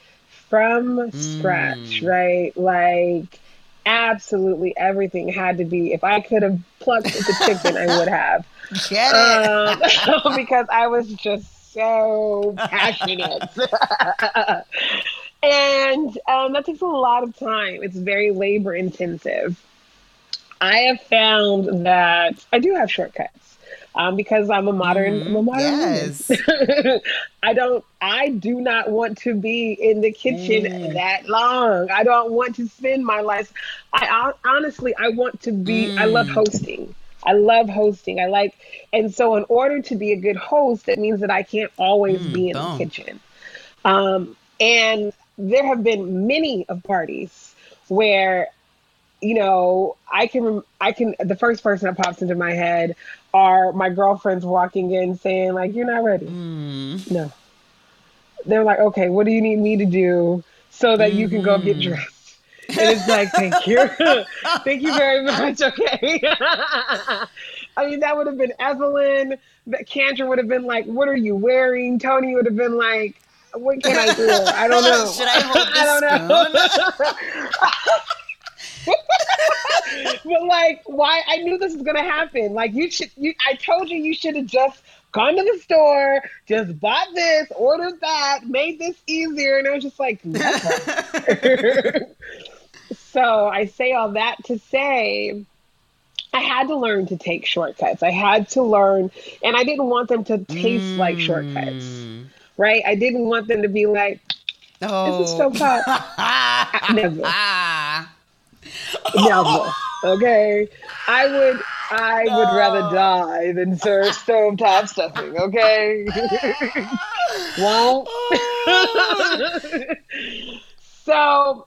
from scratch, mm. right? Like absolutely everything had to be if I could have plucked the chicken, I would have. Get it. Um, because I was just so passionate. and um, that takes a lot of time. It's very labor intensive. I have found that I do have shortcuts. Um, because I'm a modern, Mhm. I'm a modern Yes. woman. I don't, I do not want to be in the kitchen Mm. that long. I don't want to spend my life. I hon- honestly, I want to be. I love Mm. hosting. I love hosting. I like, and so in order to be a good host, it means that I can't always Mm, be in boom. the kitchen. Um, and there have been many of parties where, you know, I can, I can, the first person that pops into my head are my girlfriends walking in saying like, "You're not ready." Mm. No. They're like, "Okay, what do you need me to do so that you can go get Mhm. dressed?" And it's like, "Thank you, thank you very much." Okay. I mean, that would have been Evelyn. That Kendra would have been like, "What are you wearing?" Tony would have been like, "What can I do? I don't know. Should I hold the but like, why? I knew this was gonna happen. Like, you should. You, I told you you should have just gone to the store, just bought this, ordered that, made this easier, and I was just like, so I say all that to say. I had to learn to take shortcuts. I had to learn, and I didn't want them to taste like shortcuts, Mm. right? I didn't want them to be like, Oh. This is so hot. Never. Never. Okay. I would I would rather die than serve stovetop stuffing, okay? Won't. so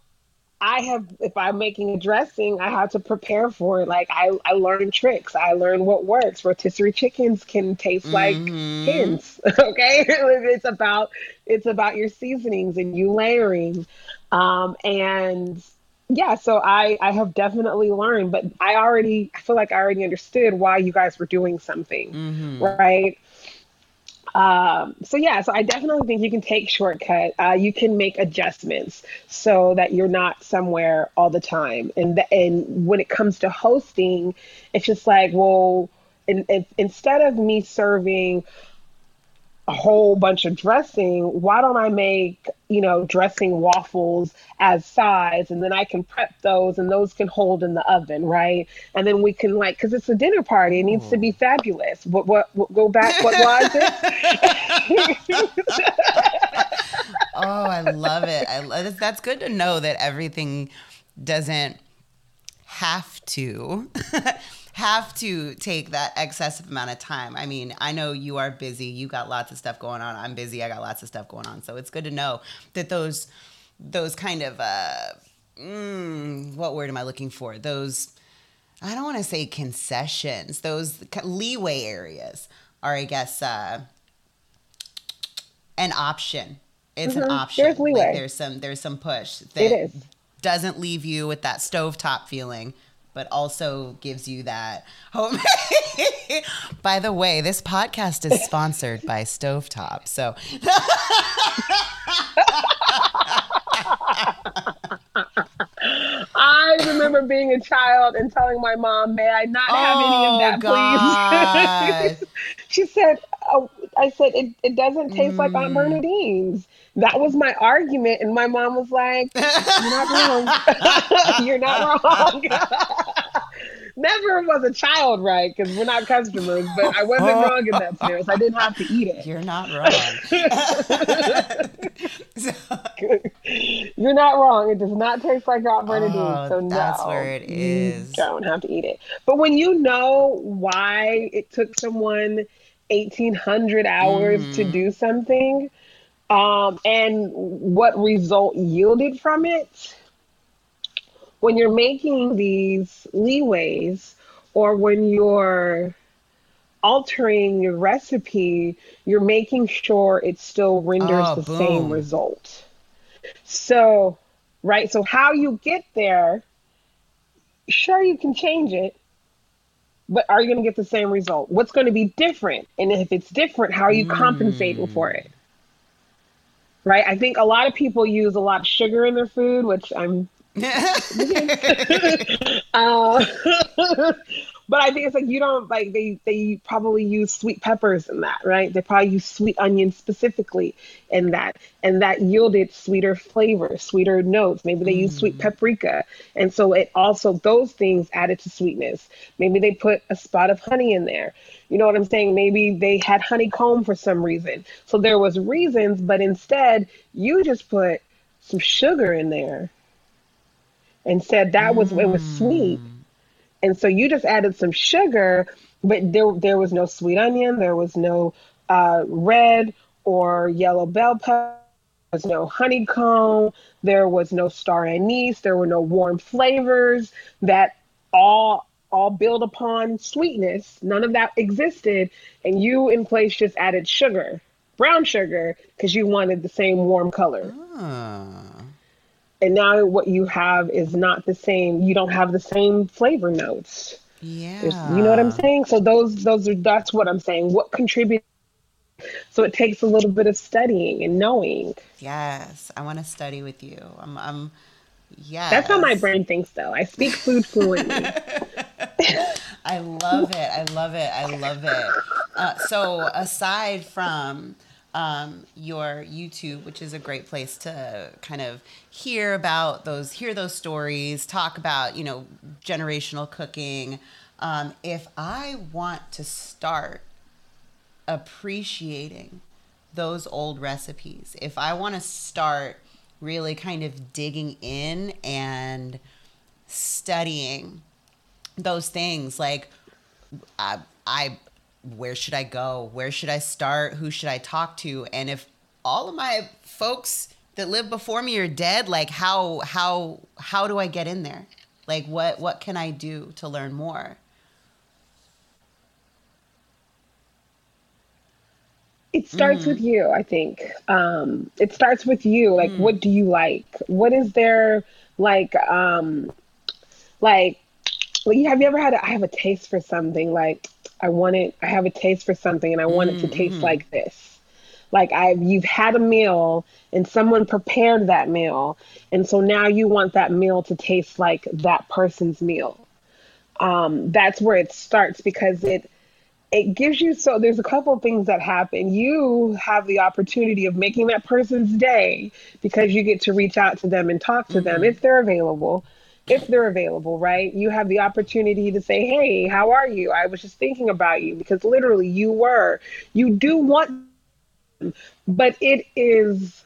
I have if I'm making a dressing, I have to prepare for it. Like I, I learn tricks. I learn what works. Rotisserie chickens can taste like Mhm. hens. Okay. it's about it's about your seasonings and you layering. Um and yeah, so I I have definitely learned, but I already I feel like I already understood why you guys were doing something, Mhm. right? Um, so yeah, so I definitely think you can take shortcut. Uh, you can make adjustments so that you're not somewhere all the time. And th- and when it comes to hosting, it's just like, well, in, in, instead of me serving a whole bunch of dressing, why don't I make, you know, dressing waffles as sides and then I can prep those and those can hold in the oven, right? And then we can like cuz it's a dinner party, it needs to be hmm. fabulous. What what, what go back what was it? Oh, I love it. I love, that's good to know that everything doesn't have to have to take that excessive amount of time. I mean, I know you are busy. You got lots of stuff going on. I'm busy. I got lots of stuff going on. So it's good to know that those those kind of uh mm, what word am I looking for? Those I don't want to say concessions. Those leeway areas are I guess uh an option. It's an Mhm. option. There's leeway. Like there's some there's some push that It is. doesn't leave you with that stovetop feeling, but also gives you that home. by the way, this podcast is sponsored by Stovetop. So I remember being a child and telling my mom, "May I not have any of that, please?" she said, oh, "I said it, it doesn't taste like Aunt Mm. Bernadine's." That was my argument, and my mom was like, "You're not wrong. You're not wrong." Never was a child, right? Because we're not customers, but I wasn't wrong in that sense. I didn't have to eat it. You're not wrong. You're not wrong. It does not taste like Aunt Bernadine. Oh, so no, that's where it is. you don't have to eat it. But when you know why it took someone 1,800 hours to Mhm. do something, um, and what result yielded from it, when you're making these leeways, or when you're altering your recipe, you're making sure it still renders Oh, the boom. same result. So, right, so how you get there, sure, you can change it, but are you going to get the same result? What's going to be different? And if it's different, how are you compensating for hmm. it? Right? I think a lot of people use a lot of sugar in their food, which I'm uh, but I think it's like you don't like they they probably use sweet peppers in that, right? They probably use sweet onions specifically in that, and that yielded sweeter flavor, sweeter notes. Maybe they mm. use sweet mm. paprika, and so it also those things added to sweetness. Maybe they put a spot of honey in there. You know what I'm saying? Maybe they had honeycomb for some reason. So there was reasons, but instead you just put some sugar in there and said that was mm. it was sweet. Mm. And so you just added some sugar, but there there was no sweet onion, there was no uh, red or yellow bell pepper, there was no honeycomb, there was no star anise, there were no warm flavors that all all build upon sweetness. None of that existed, and you in place just added sugar, brown sugar, because you wanted the same warm color. Ah and now what you have is not the same. You don't have the same flavor notes. Yeah There's, you know what i'm saying? So those those are that's what i'm saying. What contributes? So it takes a little bit of studying and knowing. Yes i want to study with you. I'm i'm yeah that's how my brain thinks though. I speak food fluently. I love it. I love it. I love it. Uh, so aside from um, your YouTube, which is a great place to kind of hear about those, hear those stories, talk about, you know, generational cooking. Um, if I want to start appreciating those old recipes, if I want to start really kind of digging in and studying those things, like I, I where should I go? Where should I start? Who should I talk to? And if all of my folks that live before me are dead, like how how how do I get in there? Like what what can I do to learn more? It starts mm. with you, I think. Um, it starts with you. Like, mm. what do you like? What is there like? Um, like, have you ever had? A, I have a taste for something. Like, I want it, I have a taste for something and I want mm-hmm. it to taste mm-hmm. like this. Like I've you've had a meal and someone prepared that meal. And so now you want that meal to taste like that person's meal. Um, that's where it starts because it it gives you so there's a couple of things that happen. You have the opportunity of making that person's day because you get to reach out to them and talk to mm-hmm. them if they're available if they're available, right? You have the opportunity to say, "Hey, how are you? I was just thinking about you because literally you were. You do want but it is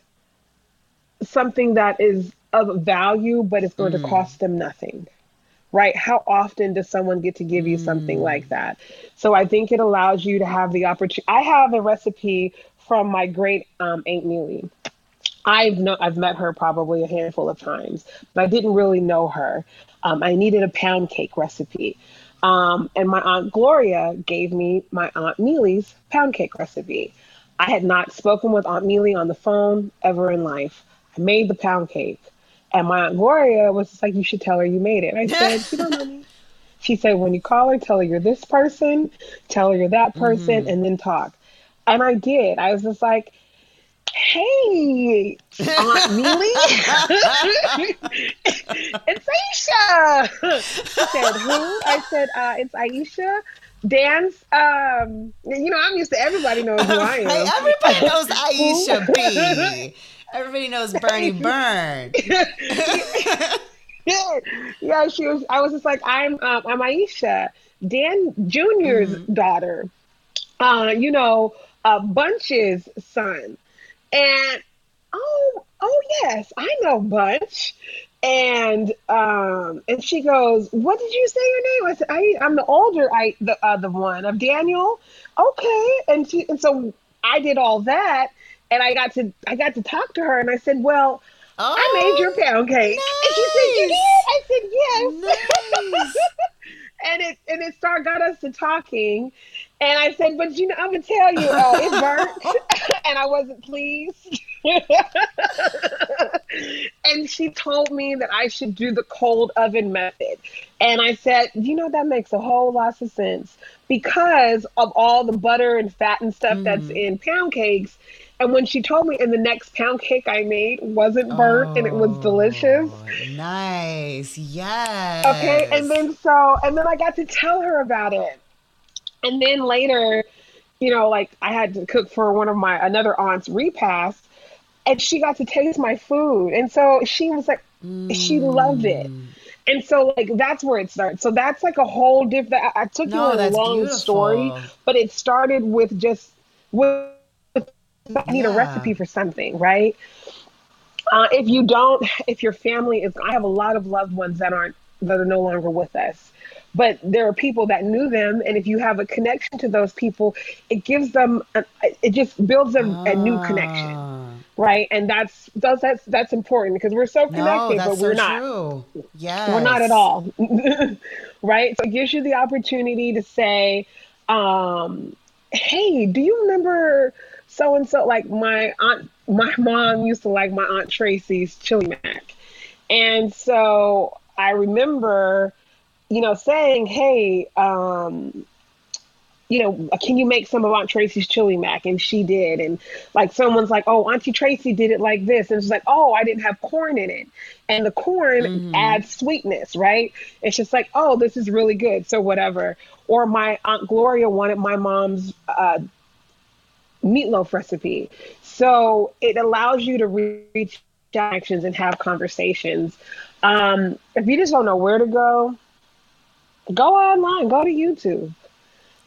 something that is of value but it's going mm. to cost them nothing. Right? How often does someone get to give you something mm. like that? So I think it allows you to have the opportunity. I have a recipe from my great um, Aunt Neely. I've I've met her probably a handful of times, but I didn't really know her. Um, I needed a pound cake recipe. Um, and my aunt Gloria gave me my aunt Mealy's pound cake recipe. I had not spoken with Aunt Mealy on the phone ever in life. I made the pound cake, and my aunt Gloria was just like, "You should tell her you made it." I said, "She don't know me." She said, "When you call her, tell her you're this person, tell her you're that person, mm-hmm. and then talk." And I did. I was just like, hey, Aunt Mealy. it's Aisha. She said, who? I said, uh, it's Aisha. Dance, um, you know, I'm used to everybody knows who I am. Hey, everybody knows Aisha B. Everybody knows Bernie Byrne. yeah, yeah, she was. I was just like, I'm, um, I'm Aisha, Dan Junior's mm-hmm. daughter. Uh, you know, uh, Bunch's son. And oh, oh yes, I know Bunch. And um, and she goes, "What did you say your name?" I said, I, "I'm the older, I the uh, the one of Daniel." Okay, and she and so I did all that, and I got to I got to talk to her, and I said, "Well." Oh, I made your pound cake. Nice. And she said, You did? I said, Yes. Nice. and it and it started got us to talking. And I said, but you know, I'm gonna tell you, uh, it burnt, and I wasn't pleased. and she told me that I should do the cold oven method. And I said, you know, that makes a whole lot of sense because of all the butter and fat and stuff mm. that's in pound cakes. And when she told me, and the next pound cake I made wasn't burnt oh, and it was delicious. Oh, nice. Yes. Okay. And then so, and then I got to tell her about it. And then later, you know, like I had to cook for one of my another aunt's repast, and she got to taste my food. And so she was like, mm. she loved it. And so like that's where it starts. So that's like a whole different I, I took no, you on a long beautiful. story, but it started with just with I need yeah. a recipe for something, right? Uh, if you don't, if your family is, I have a lot of loved ones that aren't that are no longer with us, but there are people that knew them, and if you have a connection to those people, it gives them, a, it just builds them ah. a new connection ah right? And that's that's that's, that's important because we're so connected, no, but we're so not. yeah. We're not at all. right? So it gives you the opportunity to say, um, hey, do you remember so and so like my aunt my mom used to like my aunt Tracy's chili mac. And so I remember, you know, saying, hey, um, you know, can you make some of Aunt Tracy's chili mac? And she did. And like someone's like, oh, Auntie Tracy did it like this. And it's like, oh, I didn't have corn in it. And the corn mm-hmm. adds sweetness, right? It's just like, oh, this is really good. So whatever. Or my Aunt Gloria wanted my mom's uh, meatloaf recipe. So it allows you to reach actions and have conversations. Um, if you just don't know where to go, go online, go to YouTube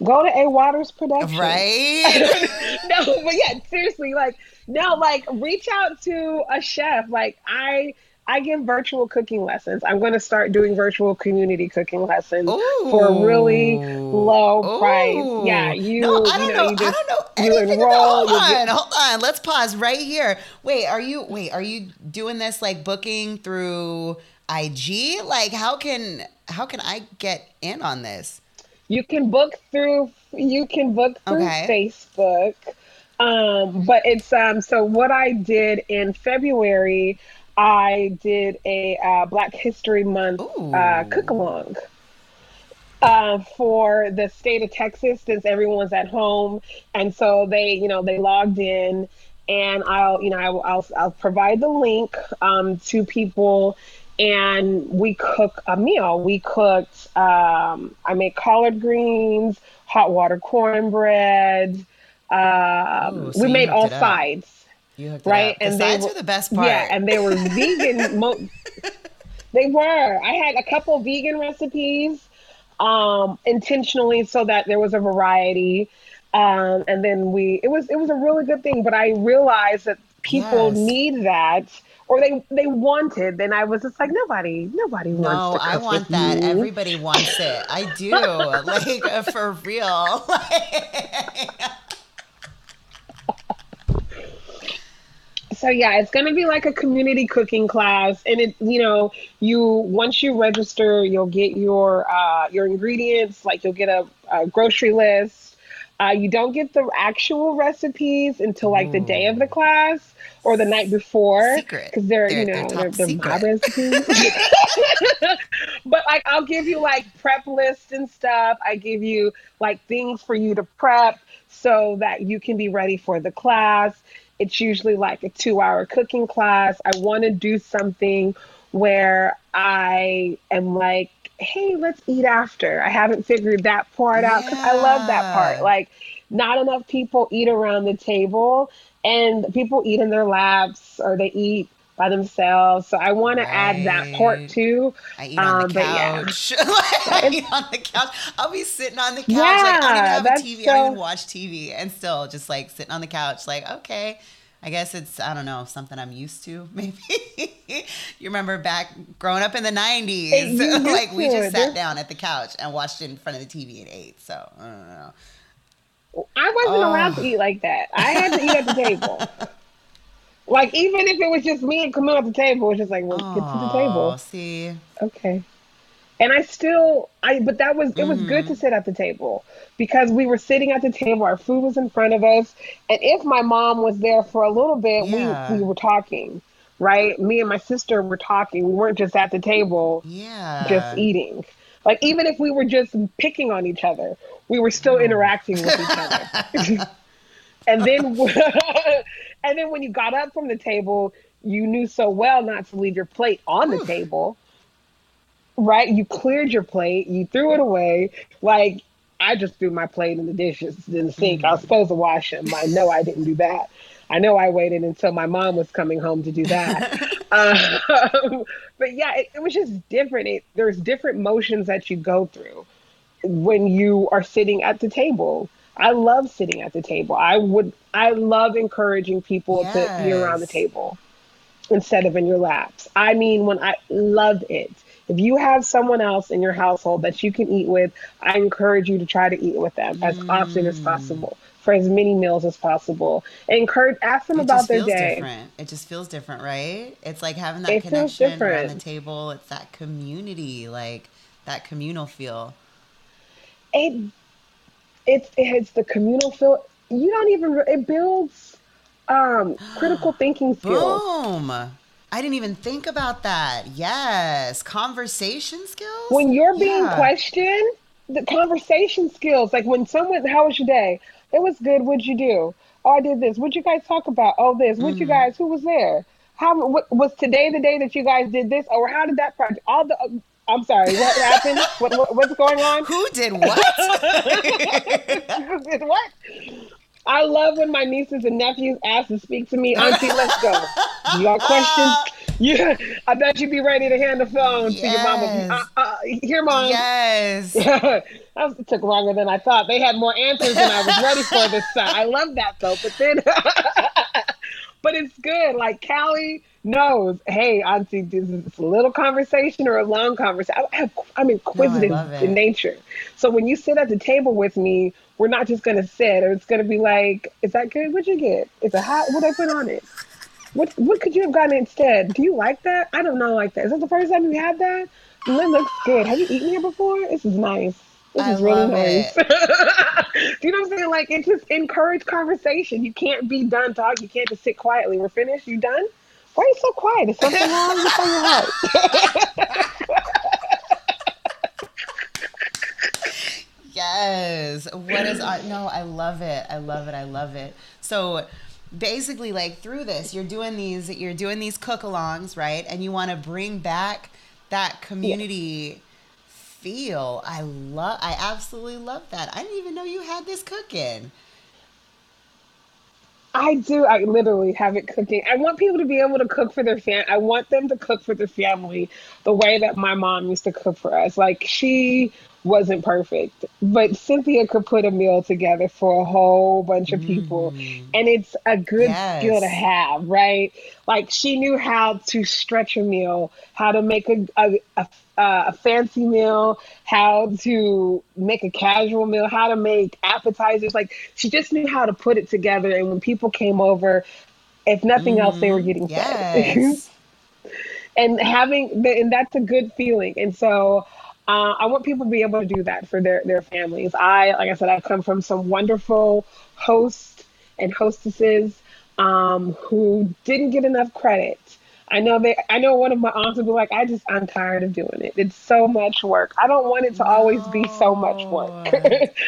Go to A Waters Production. Right? no, but yeah, seriously, like no, like reach out to a chef. Like I I give virtual cooking lessons. I'm going to start doing virtual community cooking lessons Ooh. for a really low Ooh. price. Yeah, you. No, I don't you know, know. Just, I don't know anything enroll, about. Hold on, get, hold on. Let's pause right here. Wait, are you? Wait, are you doing this like booking through IG? Like, how can how can I get in on this? You can book through you can book through okay. Facebook. Um, but it's um so what I did in February, I did a uh, Black History Month uh, cook along. Uh, for the state of Texas, since everyone's at home, and so they, you know, they logged in, and I'll, you know, I'll, I'll, I'll provide the link um, to people and we cook a meal. We cooked, um, I made collard greens, hot water cornbread. Um, Ooh, so we made all sides. right? and the sides were, the best part. Yeah, and they were vegan. Mo- they were. I had a couple vegan recipes um, intentionally so that there was a variety. Um, and then we, it was, it was a really good thing. But I realized that people yes. need that or they they wanted Then i was just like nobody nobody no, wants to i want that. everybody wants it. I do. Like uh, for real. So yeah it's going to be like a community cooking class and it you know you once you register you'll get your uh, your ingredients like you'll get a, a grocery list. Uh, you don't get the actual recipes until like Ooh. the day of the class or the night before because they're, they're, you know they're, they're, they're my recipes. but like I'll give you like prep lists and stuff. I give you like things for you to prep so that you can be ready for the class. It's usually like a two hour cooking class. I want to do something where I am like hey, let's eat after. I haven't figured that part out because I love that part. Like, not enough people eat around the table, and people eat in their laps or they eat by themselves. So I want right. to add that part too. I eat on um, the couch. Yeah. I eat on the couch. I'll be sitting on the couch. Yeah, like, I don't even have a TV. So... I don't even watch TV, and still just like sitting on the couch, like okay. I guess it's I don't know something I'm used to. Maybe you remember back growing up in the '90s, like we just sat down at the couch and watched it in front of the TV and ate. So I don't know. I wasn't oh. around to eat like that. I had to eat at the table. Like even if it was just me and Camille at the table, it's just like, well, oh, get to the table. See, okay. And I still, I but that was it was mm-hmm. good to sit at the table because we were sitting at the table, our food was in front of us, and if my mom was there for a little bit, yeah. we we were talking, right? Me and my sister were talking. We weren't just at the table, yeah, just eating. Like even if we were just picking on each other, we were still interacting with each other. and then and then when you got up from the table, you knew so well not to leave your plate on the table. Right? You cleared your plate, you threw it away. Like I just threw my plate in the dishes in the sink. Mm. I was supposed to wash them. I know I didn't do that. I know I waited until my mom was coming home to do that. um, but yeah, it, it, was just different. It, there's different motions that you go through when you are sitting at the table. I love sitting at the table. I would, I love encouraging people yes. to be around the table instead of in your laps. I mean, when I love it. If you have someone else in your household that you can eat with, I encourage you to try to eat with them as mm. often as possible for as many meals as possible. Encourage, ask them it about their day. Different. It just feels different, right? It's like having that it connection around the table. It's that community, like that communal feel. It, it's it's the communal feel. You don't even. It builds um, critical thinking skills. Boom. I didn't even think about that. Yes, conversation skills. When you're being yeah. questioned, the conversation skills. Like when someone, how was your day? It was good. What'd you do? Oh, I did this. What'd you guys talk about? Oh, this. What'd mm-hmm. you guys? Who was there? How what, was today the day that you guys did this? Or how did that project? All the. I'm sorry. What happened? what, what, what's going on? Who did what? Who did what? I love when my nieces and nephews ask to speak to me. Auntie, let's go. You got questions? Yeah, I bet you'd be ready to hand the phone yes. to your mama. Uh, uh, here, mom. Yes. that took longer than I thought. They had more answers than I was ready for this time. I love that though. But then, but it's good. Like Callie knows, hey, Auntie, this is a little conversation or a long conversation. I have, I'm inquisitive no, in nature. So when you sit at the table with me, we're not just gonna sit, or it's gonna be like, is that good? What'd you get? Is it hot? What I put on it? What what could you have gotten instead? Do you like that? I don't know like that. Is that the first time you had that? It looks good. Have you eaten here before? This is nice. This I is really nice. Do you know what I'm saying? Like it just encourage conversation. You can't be done talking. You can't just sit quietly. We're finished. You done? Why are you so quiet? Is something wrong? What's on your heart? yes. What is no? I love it. I love it. I love it. So basically like through this you're doing these you're doing these cook-alongs right and you want to bring back that community yeah. feel i love i absolutely love that i didn't even know you had this cooking I do. I literally have it cooking. I want people to be able to cook for their fam. I want them to cook for their family the way that my mom used to cook for us. Like she wasn't perfect, but Cynthia could put a meal together for a whole bunch of people. Mm. And it's a good yes. skill to have, right? Like she knew how to stretch a meal, how to make a, a, a, a fancy meal, how to make a casual meal, how to make appetizers. Like she just knew how to put it together. And when people came over, if nothing mm. else, they were mm, getting yes. fed. and having, and that's a good feeling. And so, uh, I want people to be able to do that for their, their families. I, like I said, I've come from some wonderful hosts and hostesses um, who didn't get enough credit. I know they. I know one of my aunts would be like, "I just, I'm tired of doing it. It's so much work. I don't want it to always be so much work,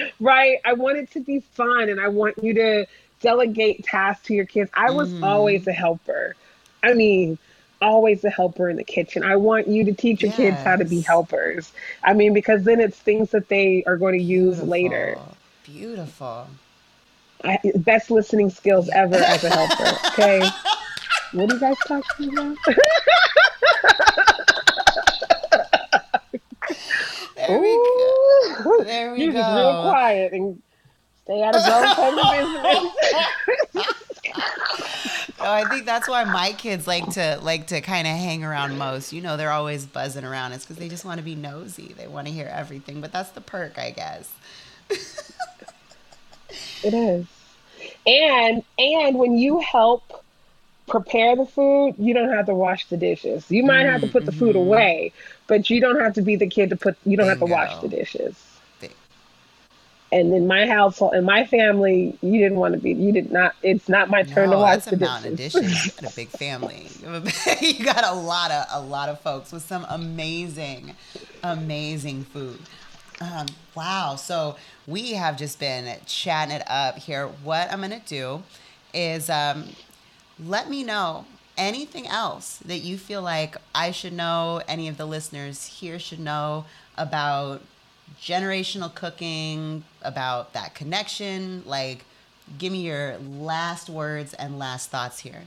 right? I want it to be fun, and I want you to delegate tasks to your kids. I was mm. always a helper. I mean, always a helper in the kitchen. I want you to teach your yes. kids how to be helpers. I mean, because then it's things that they are going to use Beautiful. later. Beautiful. I, best listening skills ever as a helper. Okay. what are you guys talking about? there we go. There we You're go. just real quiet and stay out of grown business. Oh, I think that's why my kids like to like to kind of hang around most. You know, they're always buzzing around. It's because they just want to be nosy. They want to hear everything. But that's the perk, I guess. it is. And and when you help prepare the food, you don't have to wash the dishes. You might have to put the food mm-hmm. away, but you don't have to be the kid to put. You don't Bingo. have to wash the dishes. And in my household, in my family, you didn't want to be. You did not. It's not my turn no, to wash that's the a mountain dishes. of dishes. You got a big family. you got a lot of a lot of folks with some amazing, amazing food. Um, wow. So we have just been chatting it up here. What I'm going to do is um, let me know anything else that you feel like I should know, any of the listeners here should know about generational cooking, about that connection. Like, give me your last words and last thoughts here.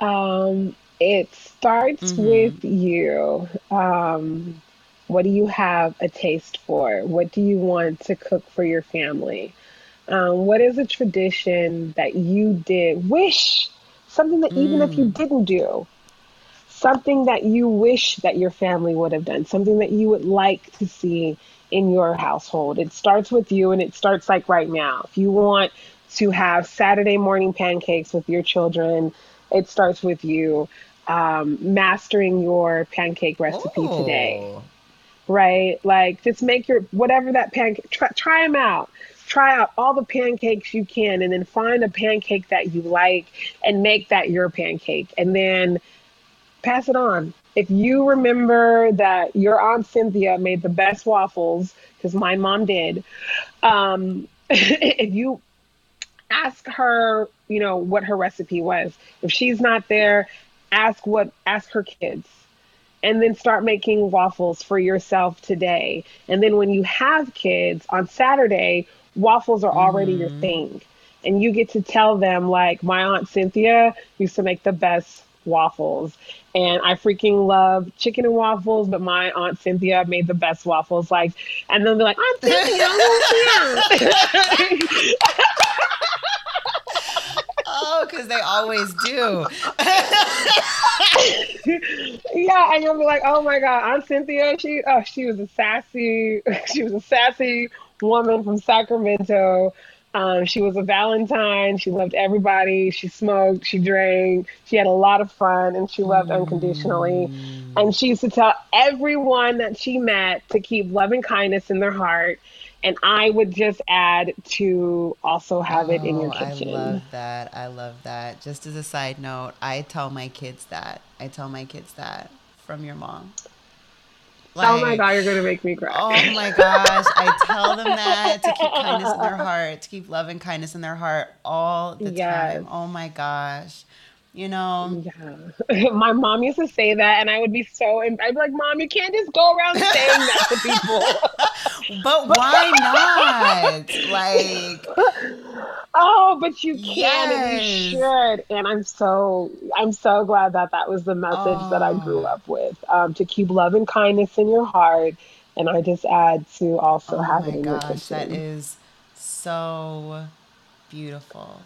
Um, it starts mm-hmm. with you. Um, what do you have a taste for? What do you want to cook for your family? Um, what is a tradition that you did wish something that even if you mm. didn't do, something that you wish that your family would have done, something that you would like to see in your household. It starts with you and it starts like right now. If you want to have Saturday morning pancakes with your children, it starts with you um, mastering your pancake recipe oh. today. Right? Like just make your whatever that pancake try, try them out. Try out all the pancakes you can and then find a pancake that you like and make that your pancake and then pass it on. If you remember that your aunt Cynthia made the best waffles because my mom did, um, if you ask her, you know, what her recipe was. If she's not there, ask what ask her kids. And then start making waffles for yourself today. And then when you have kids on Saturday, waffles are already mm. your thing. And you get to tell them like my aunt Cynthia used to make the best waffles. And I freaking love chicken and waffles, but my aunt Cynthia made the best waffles. Like, and then they're like, Aunt Cynthia, oh, because they always do. yeah, and you'll be like, oh my god, Aunt Cynthia, she oh she was a sassy, she was a sassy woman from Sacramento. Um, she was a Valentine. She loved everybody. She smoked. She drank. She had a lot of fun, and she loved unconditionally. Mm. And she used to tell everyone that she met to keep love and kindness in their heart and I would just add to also have oh, it in your oh, kitchen. I love that. I love that. Just as a side note, I tell my kids that. I tell my kids that from your mom. Like, oh my god, you're gonna make me cry. Oh my gosh, I tell them that to keep kindness in their heart, to keep love and kindness in their heart all the yes. time. Oh my gosh you know. Yeah. My mom used to say that, and I would be so. I'd be like, "Mom, you can't just go around saying that to people." but why not? like. Oh, but you can yes. and you should, and I'm so I'm so glad that that was the message oh. that I grew up with. Um, to keep love and kindness in your heart, and I just add to also oh have it in gosh. That is so beautiful.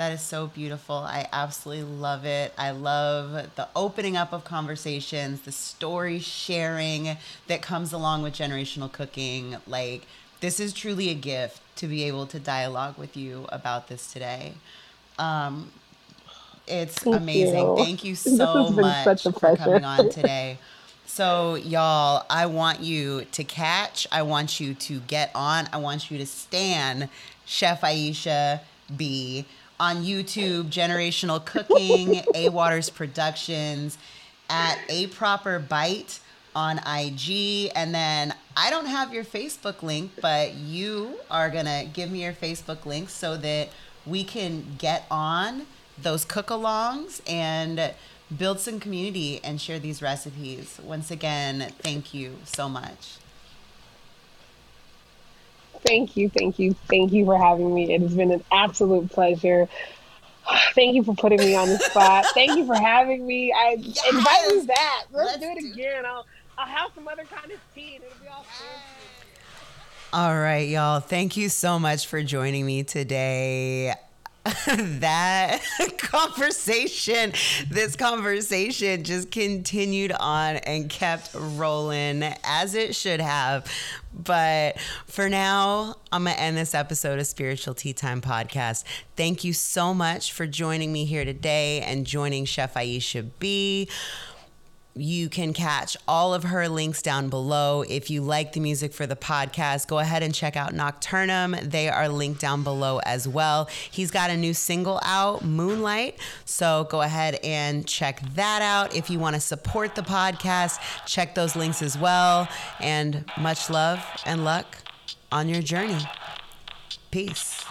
That is so beautiful. I absolutely love it. I love the opening up of conversations, the story sharing that comes along with generational cooking. Like, this is truly a gift to be able to dialogue with you about this today. Um, it's Thank amazing. You. Thank you so much for coming on today. So, y'all, I want you to catch, I want you to get on, I want you to stand Chef Aisha B on YouTube, Generational Cooking, A Waters Productions, at A Proper Bite on IG. And then I don't have your Facebook link, but you are going to give me your Facebook link so that we can get on those cook alongs and build some community and share these recipes. Once again, thank you so much. Thank you, thank you, thank you for having me. It has been an absolute pleasure. Thank you for putting me on the spot. thank you for having me. I yes. invite me back. Let's, Let's do it do again. I'll I'll have some other kind of tea and it'll be all fancy. All right, y'all. Thank you so much for joining me today. that conversation, this conversation just continued on and kept rolling as it should have. But for now, I'm going to end this episode of Spiritual Tea Time Podcast. Thank you so much for joining me here today and joining Chef Aisha B. you can catch all of her links down below. If you like the music for the podcast, go ahead and check out Nocturnum. They are linked down below as well. He's got a new single out, Moonlight. So go ahead and check that out. If you want to support the podcast, check those links as well. And much love and luck on your journey. Peace.